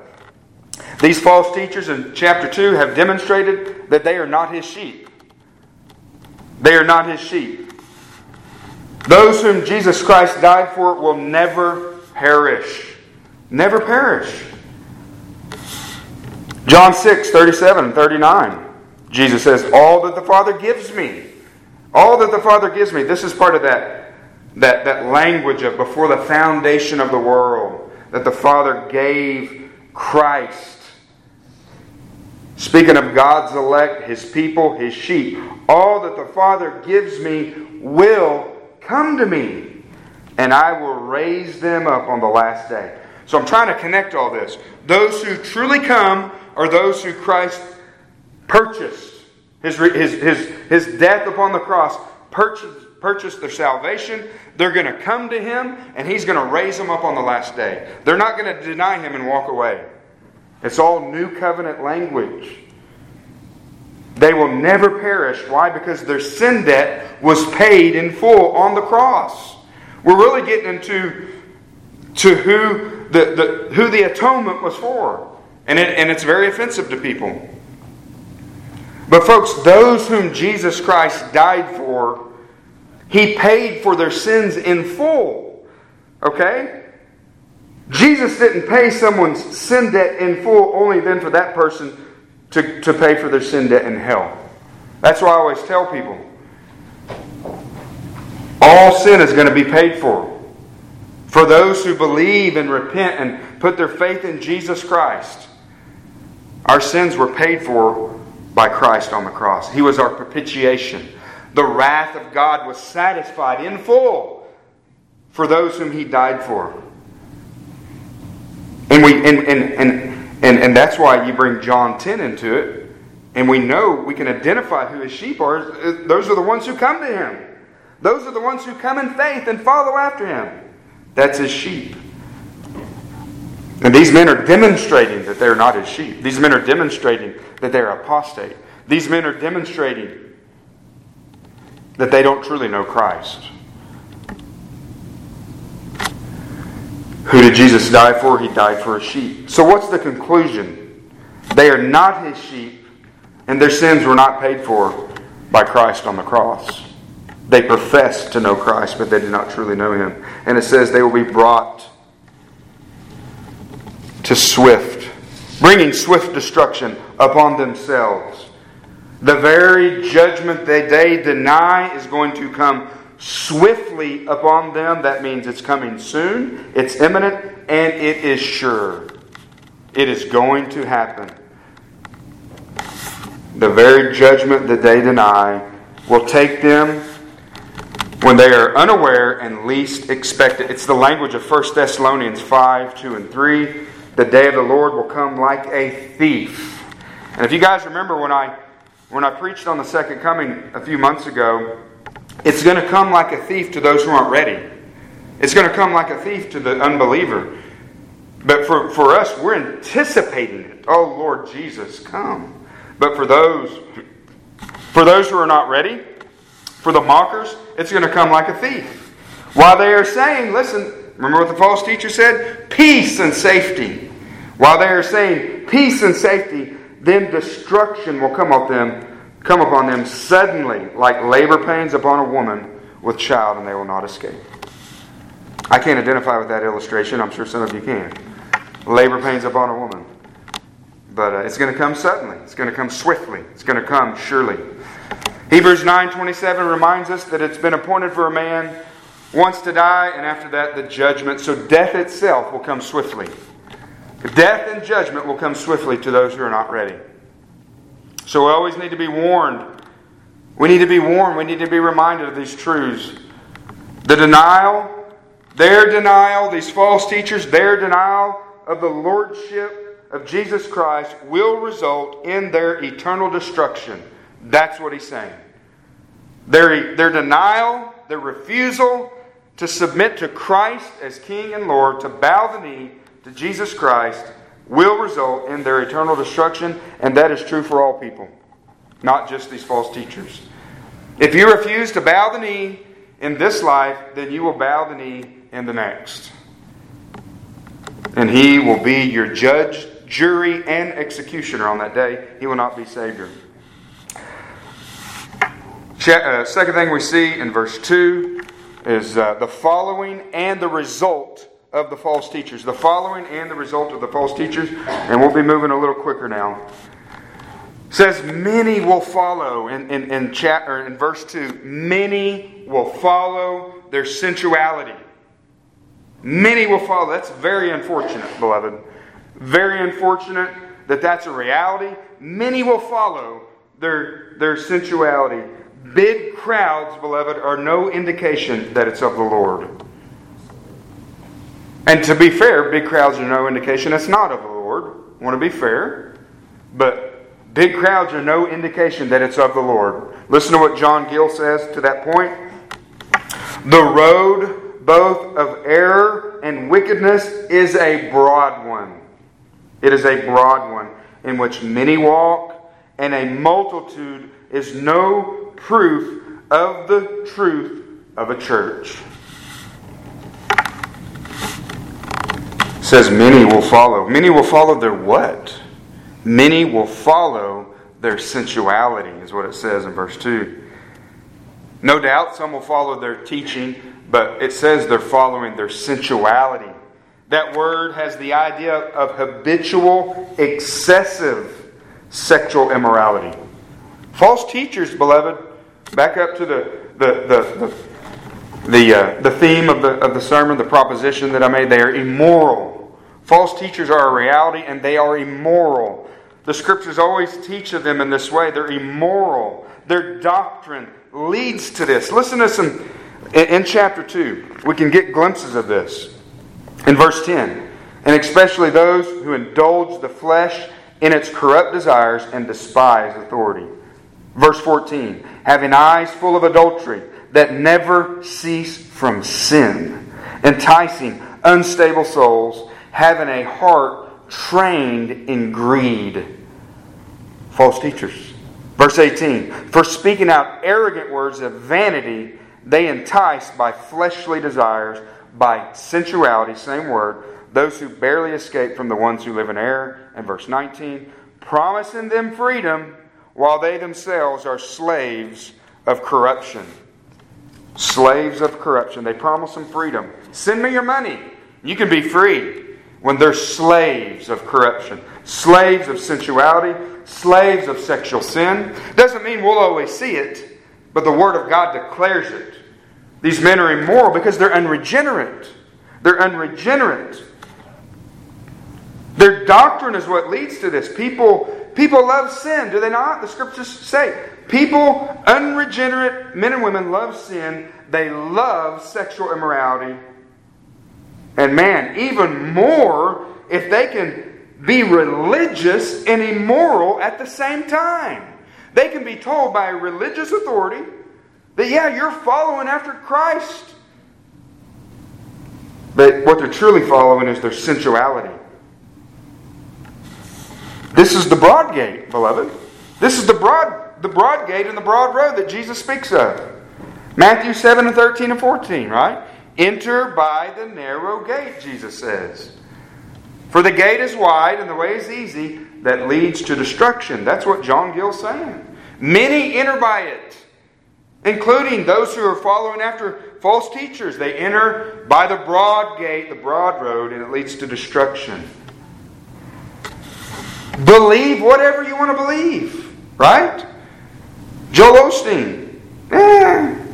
These false teachers in chapter 2 have demonstrated that they are not his sheep. They are not his sheep. Those whom Jesus Christ died for will never perish. Never perish. John 6, 37 and 39. Jesus says, All that the Father gives me, all that the Father gives me. This is part of that, that, that language of before the foundation of the world, that the Father gave Christ. Speaking of God's elect, His people, His sheep, all that the Father gives me will come to me, and I will raise them up on the last day. So I'm trying to connect all this. Those who truly come are those who Christ purchased. His, his, his, his death upon the cross purchased, purchased their salvation. They're going to come to Him, and He's going to raise them up on the last day. They're not going to deny Him and walk away. It's all new covenant language. They will never perish. Why? Because their sin debt was paid in full on the cross. We're really getting into to who the, the, who the atonement was for. And, it, and it's very offensive to people. But, folks, those whom Jesus Christ died for, He paid for their sins in full. Okay? Jesus didn't pay someone's sin debt in full only then for that person to, to pay for their sin debt in hell. That's why I always tell people all sin is going to be paid for. For those who believe and repent and put their faith in Jesus Christ, our sins were paid for by Christ on the cross. He was our propitiation. The wrath of God was satisfied in full for those whom He died for. And, we, and, and, and, and, and that's why you bring John 10 into it. And we know we can identify who his sheep are. Those are the ones who come to him. Those are the ones who come in faith and follow after him. That's his sheep. And these men are demonstrating that they're not his sheep. These men are demonstrating that they're apostate. These men are demonstrating that they don't truly know Christ. Who did Jesus die for? He died for a sheep. So, what's the conclusion? They are not his sheep, and their sins were not paid for by Christ on the cross. They profess to know Christ, but they do not truly know him. And it says they will be brought to swift, bringing swift destruction upon themselves. The very judgment that they deny is going to come swiftly upon them. That means it's coming soon, it's imminent, and it is sure. It is going to happen. The very judgment that they deny will take them when they are unaware and least expected. It's the language of 1 Thessalonians 5 2 and 3. The day of the Lord will come like a thief. And if you guys remember when I when I preached on the second coming a few months ago, it's going to come like a thief to those who aren't ready. It's going to come like a thief to the unbeliever. But for, for us, we're anticipating it. Oh Lord Jesus, come. But for those for those who are not ready, for the mockers, it's going to come like a thief. While they are saying, listen, remember what the false teacher said? Peace and safety. While they are saying peace and safety, then destruction will come upon them come upon them suddenly like labor pains upon a woman with child, and they will not escape. I can't identify with that illustration. I'm sure some of you can. Labor pains upon a woman. But uh, it's going to come suddenly. It's going to come swiftly. It's going to come surely. Hebrews 9:27 reminds us that it's been appointed for a man once to die and after that the judgment. So death itself will come swiftly. Death and judgment will come swiftly to those who are not ready. So we always need to be warned. We need to be warned. We need to be reminded of these truths. The denial, their denial, these false teachers, their denial of the lordship of Jesus Christ will result in their eternal destruction. That's what he's saying. Their, their denial, their refusal to submit to Christ as King and Lord, to bow the knee to Jesus Christ, will result in their eternal destruction, and that is true for all people. not just these false teachers. If you refuse to bow the knee in this life, then you will bow the knee in the next. And he will be your judge, jury, and executioner on that day. He will not be Savior. Uh, second thing we see in verse 2 is uh, the following and the result of the false teachers. The following and the result of the false teachers. And we'll be moving a little quicker now. It says, Many will follow in, in, in, chat, or in verse 2. Many will follow their sensuality. Many will follow. That's very unfortunate, beloved. Very unfortunate that that's a reality. Many will follow their, their sensuality. Big crowds, beloved, are no indication that it's of the Lord. And to be fair, big crowds are no indication it's not of the Lord. I want to be fair. But big crowds are no indication that it's of the Lord. Listen to what John Gill says to that point. The road both of error and wickedness is a broad one. It is a broad one in which many walk, and a multitude is no proof of the truth of a church. Says many will follow. Many will follow their what? Many will follow their sensuality, is what it says in verse 2. No doubt some will follow their teaching, but it says they're following their sensuality. That word has the idea of habitual, excessive sexual immorality. False teachers, beloved, back up to the, the, the, the, the, uh, the theme of the, of the sermon, the proposition that I made, they are immoral. False teachers are a reality and they are immoral. The scriptures always teach of them in this way. They're immoral. Their doctrine leads to this. Listen to some in, chapter 2. We can get glimpses of this. In verse 10, and especially those who indulge the flesh in its corrupt desires and despise authority. Verse 14 having eyes full of adultery that never cease from sin, enticing unstable souls, having a heart trained in greed. False teachers. Verse 18 For speaking out arrogant words of vanity, they entice by fleshly desires, by sensuality, same word, those who barely escape from the ones who live in error. And verse 19 Promising them freedom while they themselves are slaves of corruption. Slaves of corruption. They promise them freedom. Send me your money. You can be free when they're slaves of corruption, slaves of sensuality, slaves of sexual sin. Doesn't mean we'll always see it, but the Word of God declares it. These men are immoral because they're unregenerate. They're unregenerate. Their doctrine is what leads to this. People People love sin, do they not? The scriptures say. People, unregenerate men and women, love sin. They love sexual immorality. And man, even more if they can be religious and immoral at the same time. They can be told by a religious authority that, yeah, you're following after Christ. But what they're truly following is their sensuality. This is the broad gate, beloved. This is the broad, the broad gate and the broad road that Jesus speaks of. Matthew 7 and 13 and 14, right? Enter by the narrow gate, Jesus says. For the gate is wide and the way is easy that leads to destruction. That's what John Gill's saying. Many enter by it, including those who are following after false teachers. They enter by the broad gate, the broad road, and it leads to destruction. Believe whatever you want to believe, right? Joel Osteen, eh,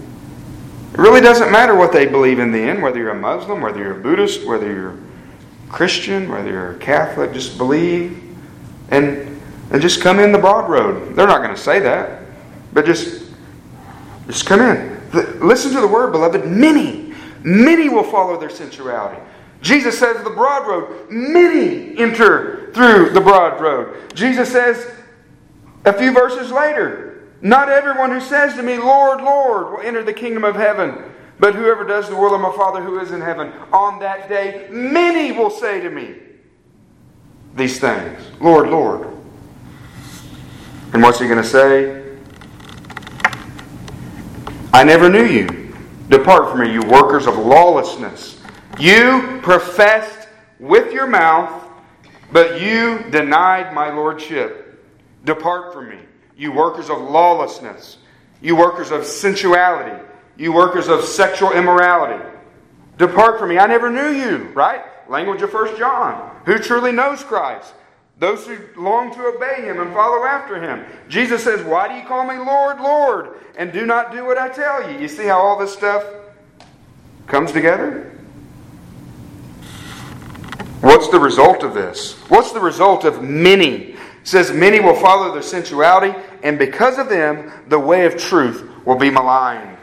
it really doesn't matter what they believe in the end, whether you're a Muslim, whether you're a Buddhist, whether you're Christian, whether you're a Catholic, just believe and, and just come in the broad road. They're not going to say that, but just, just come in. Listen to the word, beloved. Many, many will follow their sensuality. Jesus says the broad road, many enter through the broad road. Jesus says a few verses later, Not everyone who says to me, Lord, Lord, will enter the kingdom of heaven, but whoever does the will of my Father who is in heaven. On that day, many will say to me these things, Lord, Lord. And what's he going to say? I never knew you. Depart from me, you workers of lawlessness. You professed with your mouth, but you denied my lordship. Depart from me, you workers of lawlessness. You workers of sensuality. You workers of sexual immorality. Depart from me. I never knew you, right? Language of 1 John. Who truly knows Christ? Those who long to obey him and follow after him. Jesus says, Why do you call me Lord, Lord, and do not do what I tell you? You see how all this stuff comes together? What's the result of this? What's the result of many? It says many will follow their sensuality, and because of them, the way of truth will be maligned.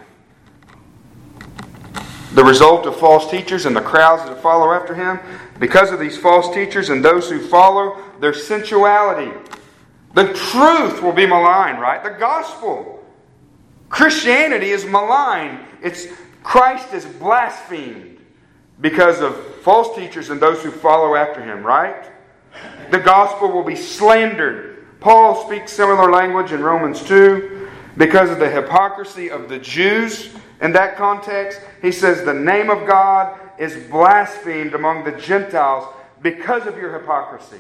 The result of false teachers and the crowds that follow after him, because of these false teachers and those who follow their sensuality, the truth will be maligned, right? The gospel. Christianity is maligned. It's Christ is blasphemed because of false teachers and those who follow after him, right? The gospel will be slandered. Paul speaks similar language in Romans 2 because of the hypocrisy of the Jews. In that context, he says the name of God is blasphemed among the Gentiles because of your hypocrisy.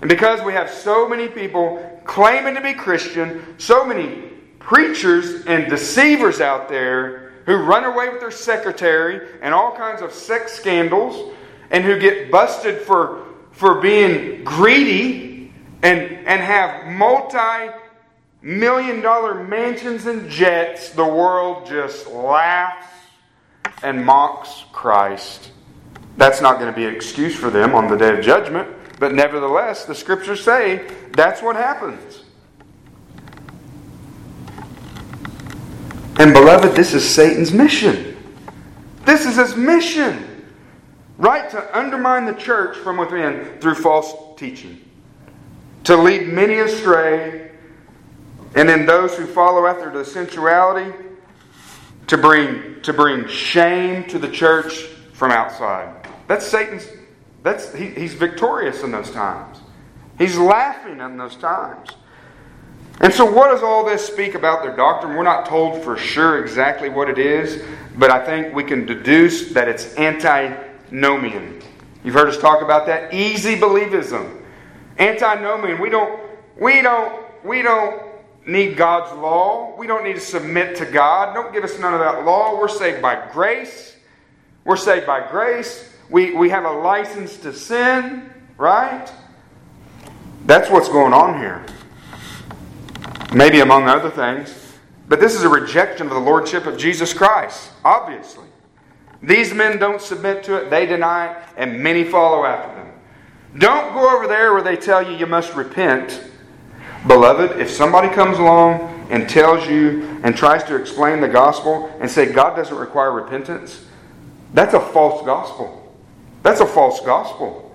And because we have so many people claiming to be Christian, so many preachers and deceivers out there who run away with their secretary and all kinds of sex scandals and who get busted for, for being greedy and, and have multi million dollar mansions and jets, the world just laughs and mocks Christ. That's not going to be an excuse for them on the day of judgment, but nevertheless, the scriptures say that's what happens. And beloved, this is Satan's mission. This is his mission. Right? To undermine the church from within through false teaching. To lead many astray. And then those who follow after the sensuality, to bring, to bring shame to the church from outside. That's Satan's, that's, he, he's victorious in those times. He's laughing in those times. And so, what does all this speak about their doctrine? We're not told for sure exactly what it is, but I think we can deduce that it's antinomian. You've heard us talk about that easy believism. Antinomian. We don't. We don't. We don't need God's law. We don't need to submit to God. Don't give us none of that law. We're saved by grace. We're saved by grace. We, we have a license to sin, right? That's what's going on here maybe among other things. But this is a rejection of the lordship of Jesus Christ, obviously. These men don't submit to it, they deny it, and many follow after. Don't go over there where they tell you you must repent. Beloved, if somebody comes along and tells you and tries to explain the gospel and say God doesn't require repentance, that's a false gospel. That's a false gospel.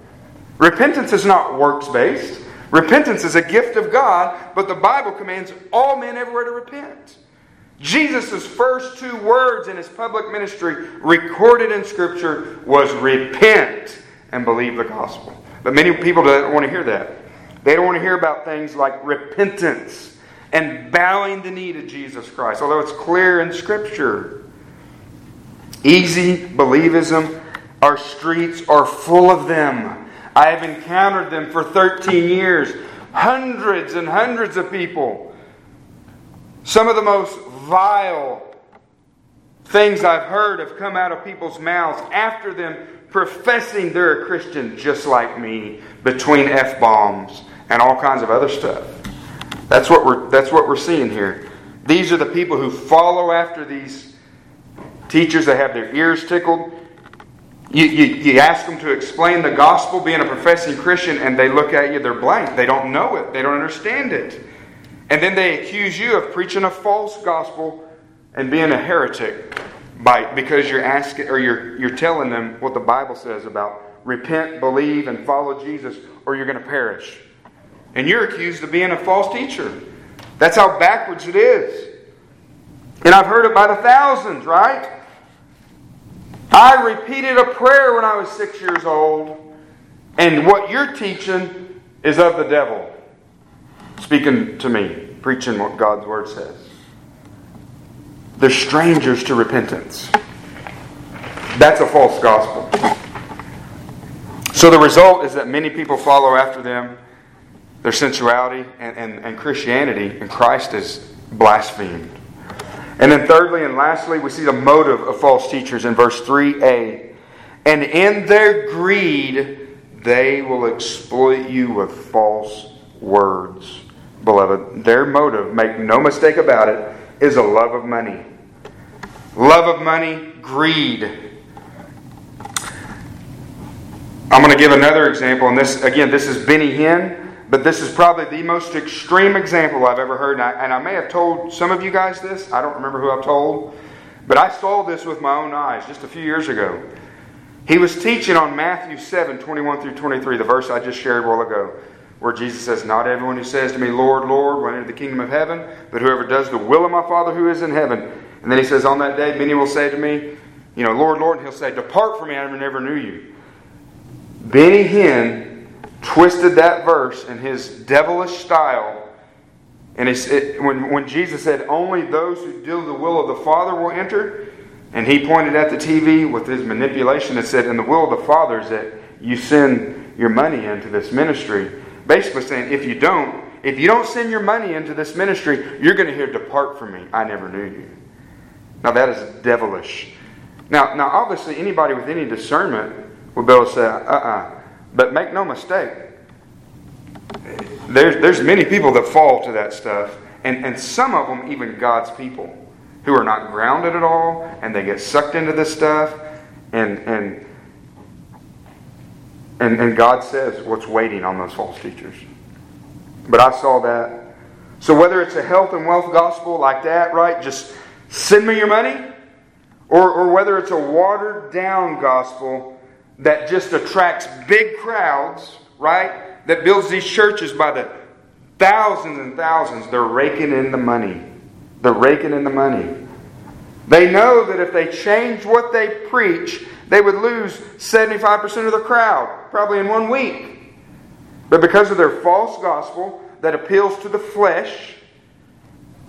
Repentance is not works based. Repentance is a gift of God, but the Bible commands all men everywhere to repent. Jesus' first two words in his public ministry, recorded in Scripture, was repent and believe the gospel. But many people don't want to hear that. They don't want to hear about things like repentance and bowing the knee to Jesus Christ, although it's clear in Scripture. Easy believism, our streets are full of them. I have encountered them for 13 years. Hundreds and hundreds of people. Some of the most vile things I've heard have come out of people's mouths after them professing they're a Christian just like me, between F bombs and all kinds of other stuff. That's what we're that's what we're seeing here. These are the people who follow after these teachers that have their ears tickled. You, you, you ask them to explain the gospel, being a professing Christian, and they look at you, they're blank. They don't know it, they don't understand it. And then they accuse you of preaching a false gospel and being a heretic by, because you're asking or you're, you're telling them what the Bible says about repent, believe, and follow Jesus, or you're going to perish. And you're accused of being a false teacher. That's how backwards it is. And I've heard it by the thousands, right? I repeated a prayer when I was six years old, and what you're teaching is of the devil speaking to me, preaching what God's Word says. They're strangers to repentance. That's a false gospel. So the result is that many people follow after them, their sensuality, and, and, and Christianity, and Christ is blasphemed. And then, thirdly and lastly, we see the motive of false teachers in verse 3a. And in their greed, they will exploit you with false words. Beloved, their motive, make no mistake about it, is a love of money. Love of money, greed. I'm going to give another example, and this, again, this is Benny Hinn. But this is probably the most extreme example I've ever heard. And I, and I, may have told some of you guys this. I don't remember who I've told. But I saw this with my own eyes just a few years ago. He was teaching on Matthew 7 21 through 23, the verse I just shared a while ago, where Jesus says, Not everyone who says to me, Lord, Lord, will enter the kingdom of heaven, but whoever does the will of my Father who is in heaven. And then he says, On that day, many will say to me, You know, Lord, Lord, and he'll say, Depart from me, I never knew you. Benny Hinn twisted that verse in his devilish style. And it, when, when Jesus said, Only those who do the will of the Father will enter, and he pointed at the TV with his manipulation and said, And the will of the Father is that you send your money into this ministry. Basically saying, if you don't, if you don't send your money into this ministry, you're going to hear, Depart from me. I never knew you. Now that is devilish. Now, now obviously, anybody with any discernment would be able to say, uh uh-uh. uh but make no mistake, there's, there's many people that fall to that stuff, and, and some of them, even God's people, who are not grounded at all, and they get sucked into this stuff, and, and, and, and God says what's waiting on those false teachers. But I saw that. So whether it's a health and wealth gospel like that, right? Just send me your money, or, or whether it's a watered down gospel that just attracts big crowds, right? That builds these churches by the thousands and thousands. They're raking in the money. They're raking in the money. They know that if they change what they preach, they would lose 75% of the crowd, probably in one week. But because of their false gospel that appeals to the flesh,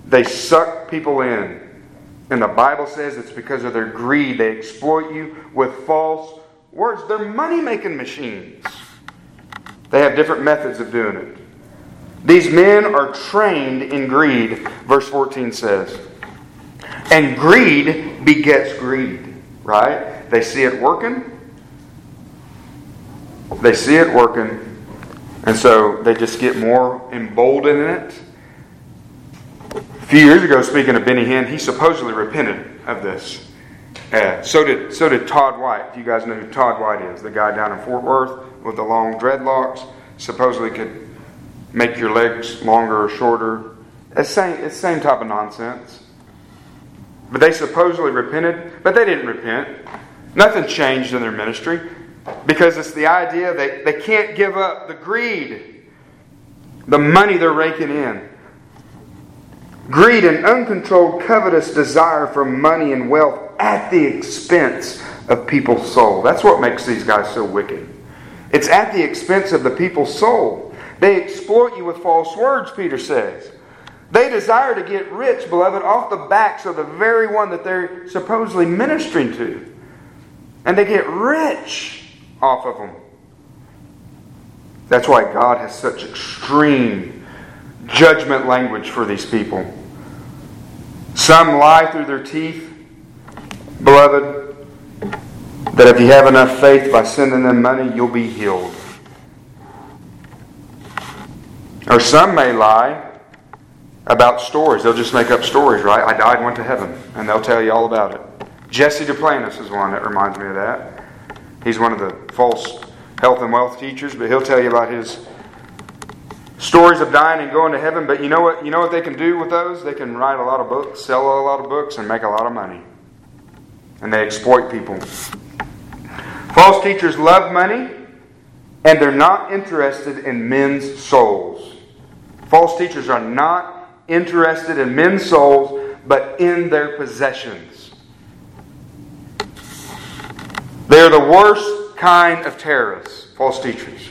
they suck people in. And the Bible says it's because of their greed. They exploit you with false words. They're money making machines. They have different methods of doing it. These men are trained in greed, verse 14 says. And greed begets greed, right? They see it working. They see it working. And so they just get more emboldened in it. A few years ago, speaking of Benny Hinn, he supposedly repented of this. Uh, so did so did Todd White. You guys know who Todd White is, the guy down in Fort Worth with the long dreadlocks. Supposedly could make your legs longer or shorter. It's same it's same type of nonsense. But they supposedly repented, but they didn't repent. Nothing changed in their ministry because it's the idea they, they can't give up the greed, the money they're raking in. Greed and uncontrolled covetous desire for money and wealth at the expense of people's soul. That's what makes these guys so wicked. It's at the expense of the people's soul. They exploit you with false words, Peter says. They desire to get rich, beloved, off the backs of the very one that they're supposedly ministering to. And they get rich off of them. That's why God has such extreme judgment language for these people. Some lie through their teeth beloved, that if you have enough faith by sending them money, you'll be healed. Or some may lie about stories. They'll just make up stories, right? I died and went to heaven, and they'll tell you all about it. Jesse Duplantis is one that reminds me of that. He's one of the false health and wealth teachers, but he'll tell you about his stories of dying and going to heaven. But you know what? You know what they can do with those? They can write a lot of books, sell a lot of books, and make a lot of money and they exploit people. False teachers love money and they're not interested in men's souls. False teachers are not interested in men's souls but in their possessions. They're the worst kind of terrorists, false teachers.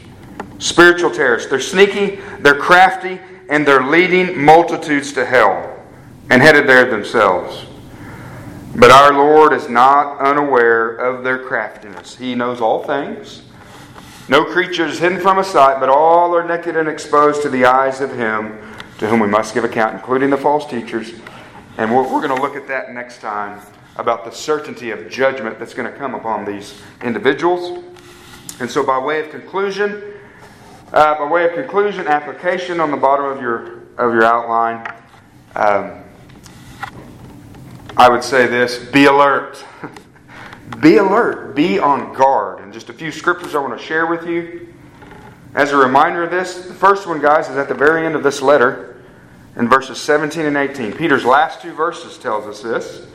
Spiritual terrorists. They're sneaky, they're crafty, and they're leading multitudes to hell and headed there themselves. But our Lord is not unaware of their craftiness. He knows all things. No creature is hidden from his sight, but all are naked and exposed to the eyes of him to whom we must give account, including the false teachers. And we're, we're going to look at that next time about the certainty of judgment that's going to come upon these individuals. And so, by way of conclusion, uh, by way of conclusion, application on the bottom of your of your outline, um, I would say this: be alert. be alert. Be on guard. And just a few scriptures I want to share with you. As a reminder of this, the first one, guys, is at the very end of this letter in verses 17 and 18. Peter's last two verses tells us this.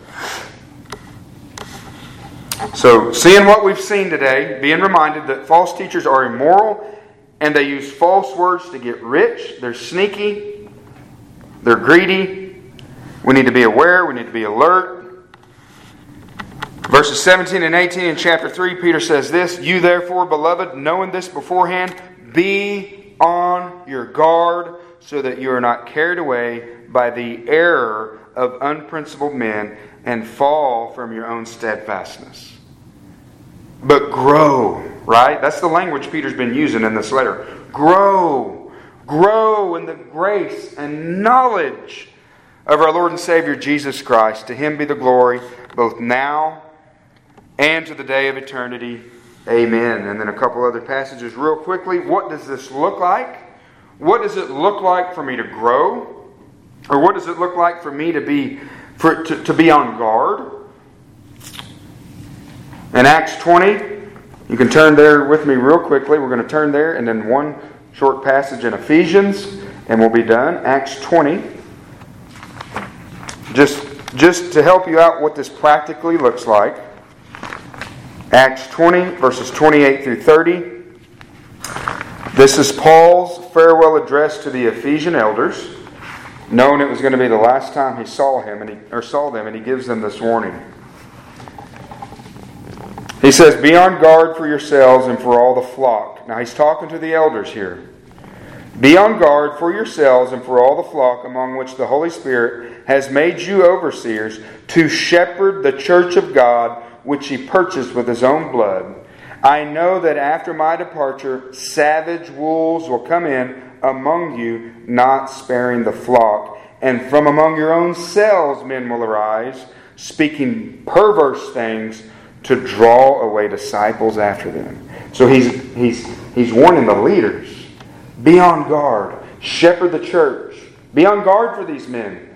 So, seeing what we've seen today, being reminded that false teachers are immoral and they use false words to get rich, they're sneaky, they're greedy. We need to be aware, we need to be alert. Verses 17 and 18 in chapter 3, Peter says this You therefore, beloved, knowing this beforehand, be on your guard so that you are not carried away by the error of unprincipled men and fall from your own steadfastness. But grow, right? That's the language Peter's been using in this letter. Grow. Grow in the grace and knowledge of our Lord and Savior Jesus Christ. To him be the glory both now and to the day of eternity. Amen. And then a couple other passages, real quickly. What does this look like? What does it look like for me to grow? Or what does it look like for me to be for to, to be on guard? In Acts 20, you can turn there with me real quickly. We're going to turn there and then one short passage in Ephesians and we'll be done. Acts 20. Just, just to help you out what this practically looks like. Acts 20, verses 28 through 30. This is Paul's farewell address to the Ephesian elders, knowing it was going to be the last time he saw him and he, or saw them, and he gives them this warning. He says, Be on guard for yourselves and for all the flock. Now he's talking to the elders here. Be on guard for yourselves and for all the flock among which the Holy Spirit has made you overseers to shepherd the church of God which he purchased with his own blood. I know that after my departure, savage wolves will come in among you, not sparing the flock. And from among your own selves men will arise, speaking perverse things to draw away disciples after them. So he's, he's, he's warning the leaders be on guard, shepherd the church, be on guard for these men.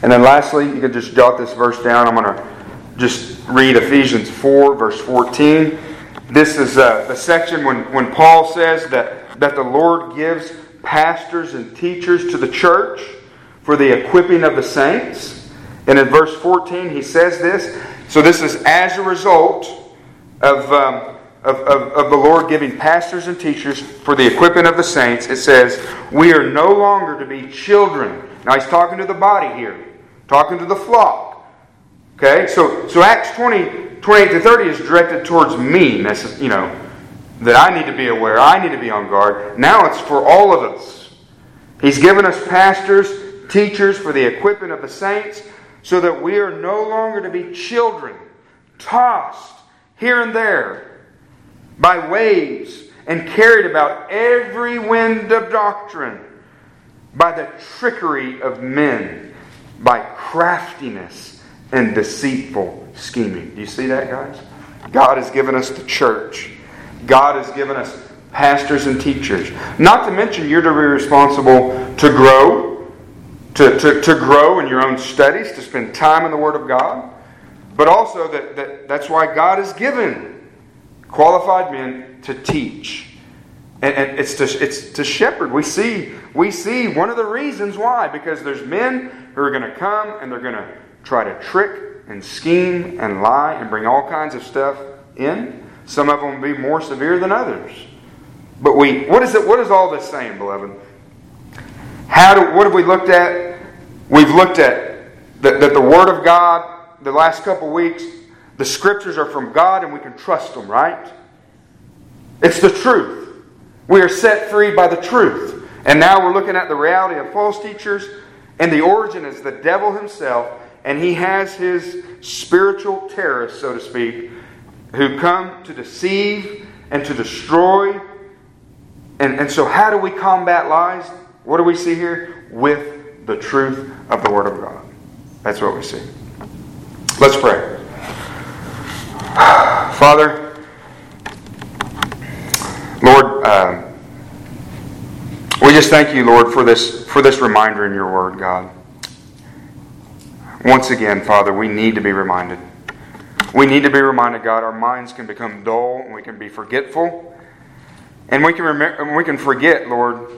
And then lastly, you can just jot this verse down. I'm going to just read Ephesians 4, verse 14. This is uh, the section when, when Paul says that, that the Lord gives pastors and teachers to the church for the equipping of the saints. And in verse 14, he says this so this is as a result of, um, of, of, of, the Lord giving pastors and teachers for the equipping of the saints. It says, We are no longer to be children. Now he's talking to the body here, talking to the flock. Okay, so, so Acts 20, 28 to 30 is directed towards me, you know, that I need to be aware, I need to be on guard. Now it's for all of us. He's given us pastors, teachers for the equipment of the saints so that we are no longer to be children, tossed here and there by waves and carried about every wind of doctrine, by the trickery of men, by craftiness and deceitful scheming. Do you see that, guys? God has given us the church. God has given us pastors and teachers. Not to mention, you're to be responsible to grow to, to, to grow in your own studies, to spend time in the Word of God, but also that, that that's why God has given qualified men to teach. And, and it's, to, it's to shepherd. We see, we see one of the reasons why, because there's men who are going to come and they're going to try to trick and scheme and lie and bring all kinds of stuff in. Some of them will be more severe than others. But we, what is it? What is all this saying, beloved? How do, what have we looked at? We've looked at that, that the Word of God, the last couple weeks, the Scriptures are from God and we can trust them, right? It's the truth. We are set free by the truth. And now we're looking at the reality of false teachers, and the origin is the devil himself and he has his spiritual terrorists, so to speak, who come to deceive and to destroy. And, and so, how do we combat lies? What do we see here? With the truth of the Word of God. That's what we see. Let's pray. Father, Lord, uh, we just thank you, Lord, for this for this reminder in your Word, God. Once again, Father, we need to be reminded. We need to be reminded, God, our minds can become dull and we can be forgetful. And we can, remember, we can forget, Lord,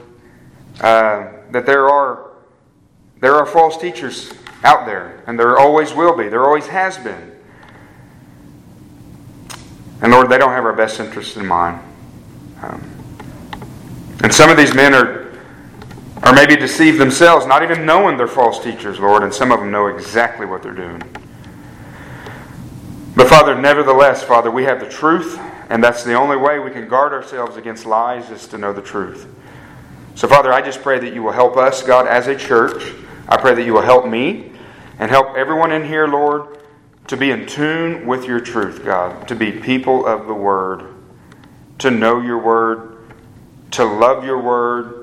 uh, that there are, there are false teachers out there, and there always will be. There always has been. And Lord, they don't have our best interests in mind. Um, and some of these men are or maybe deceive themselves, not even knowing they're false teachers, Lord, and some of them know exactly what they're doing. But Father, nevertheless, Father, we have the truth, and that's the only way we can guard ourselves against lies is to know the truth. So, Father, I just pray that you will help us, God, as a church. I pray that you will help me and help everyone in here, Lord, to be in tune with your truth, God, to be people of the Word, to know your Word, to love your Word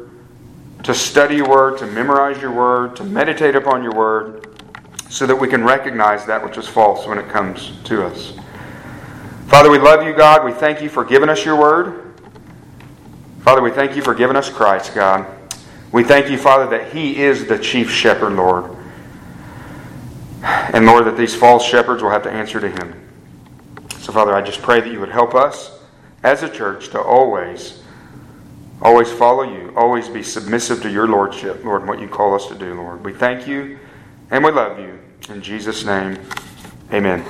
to study your word, to memorize your word, to meditate upon your word, so that we can recognize that which is false when it comes to us. Father, we love you, God. We thank you for giving us your word. Father, we thank you for giving us Christ, God. We thank you, Father, that he is the chief shepherd, Lord. And Lord, that these false shepherds will have to answer to him. So, Father, I just pray that you would help us as a church to always Always follow you. Always be submissive to your Lordship, Lord, and what you call us to do, Lord. We thank you and we love you. In Jesus' name, amen.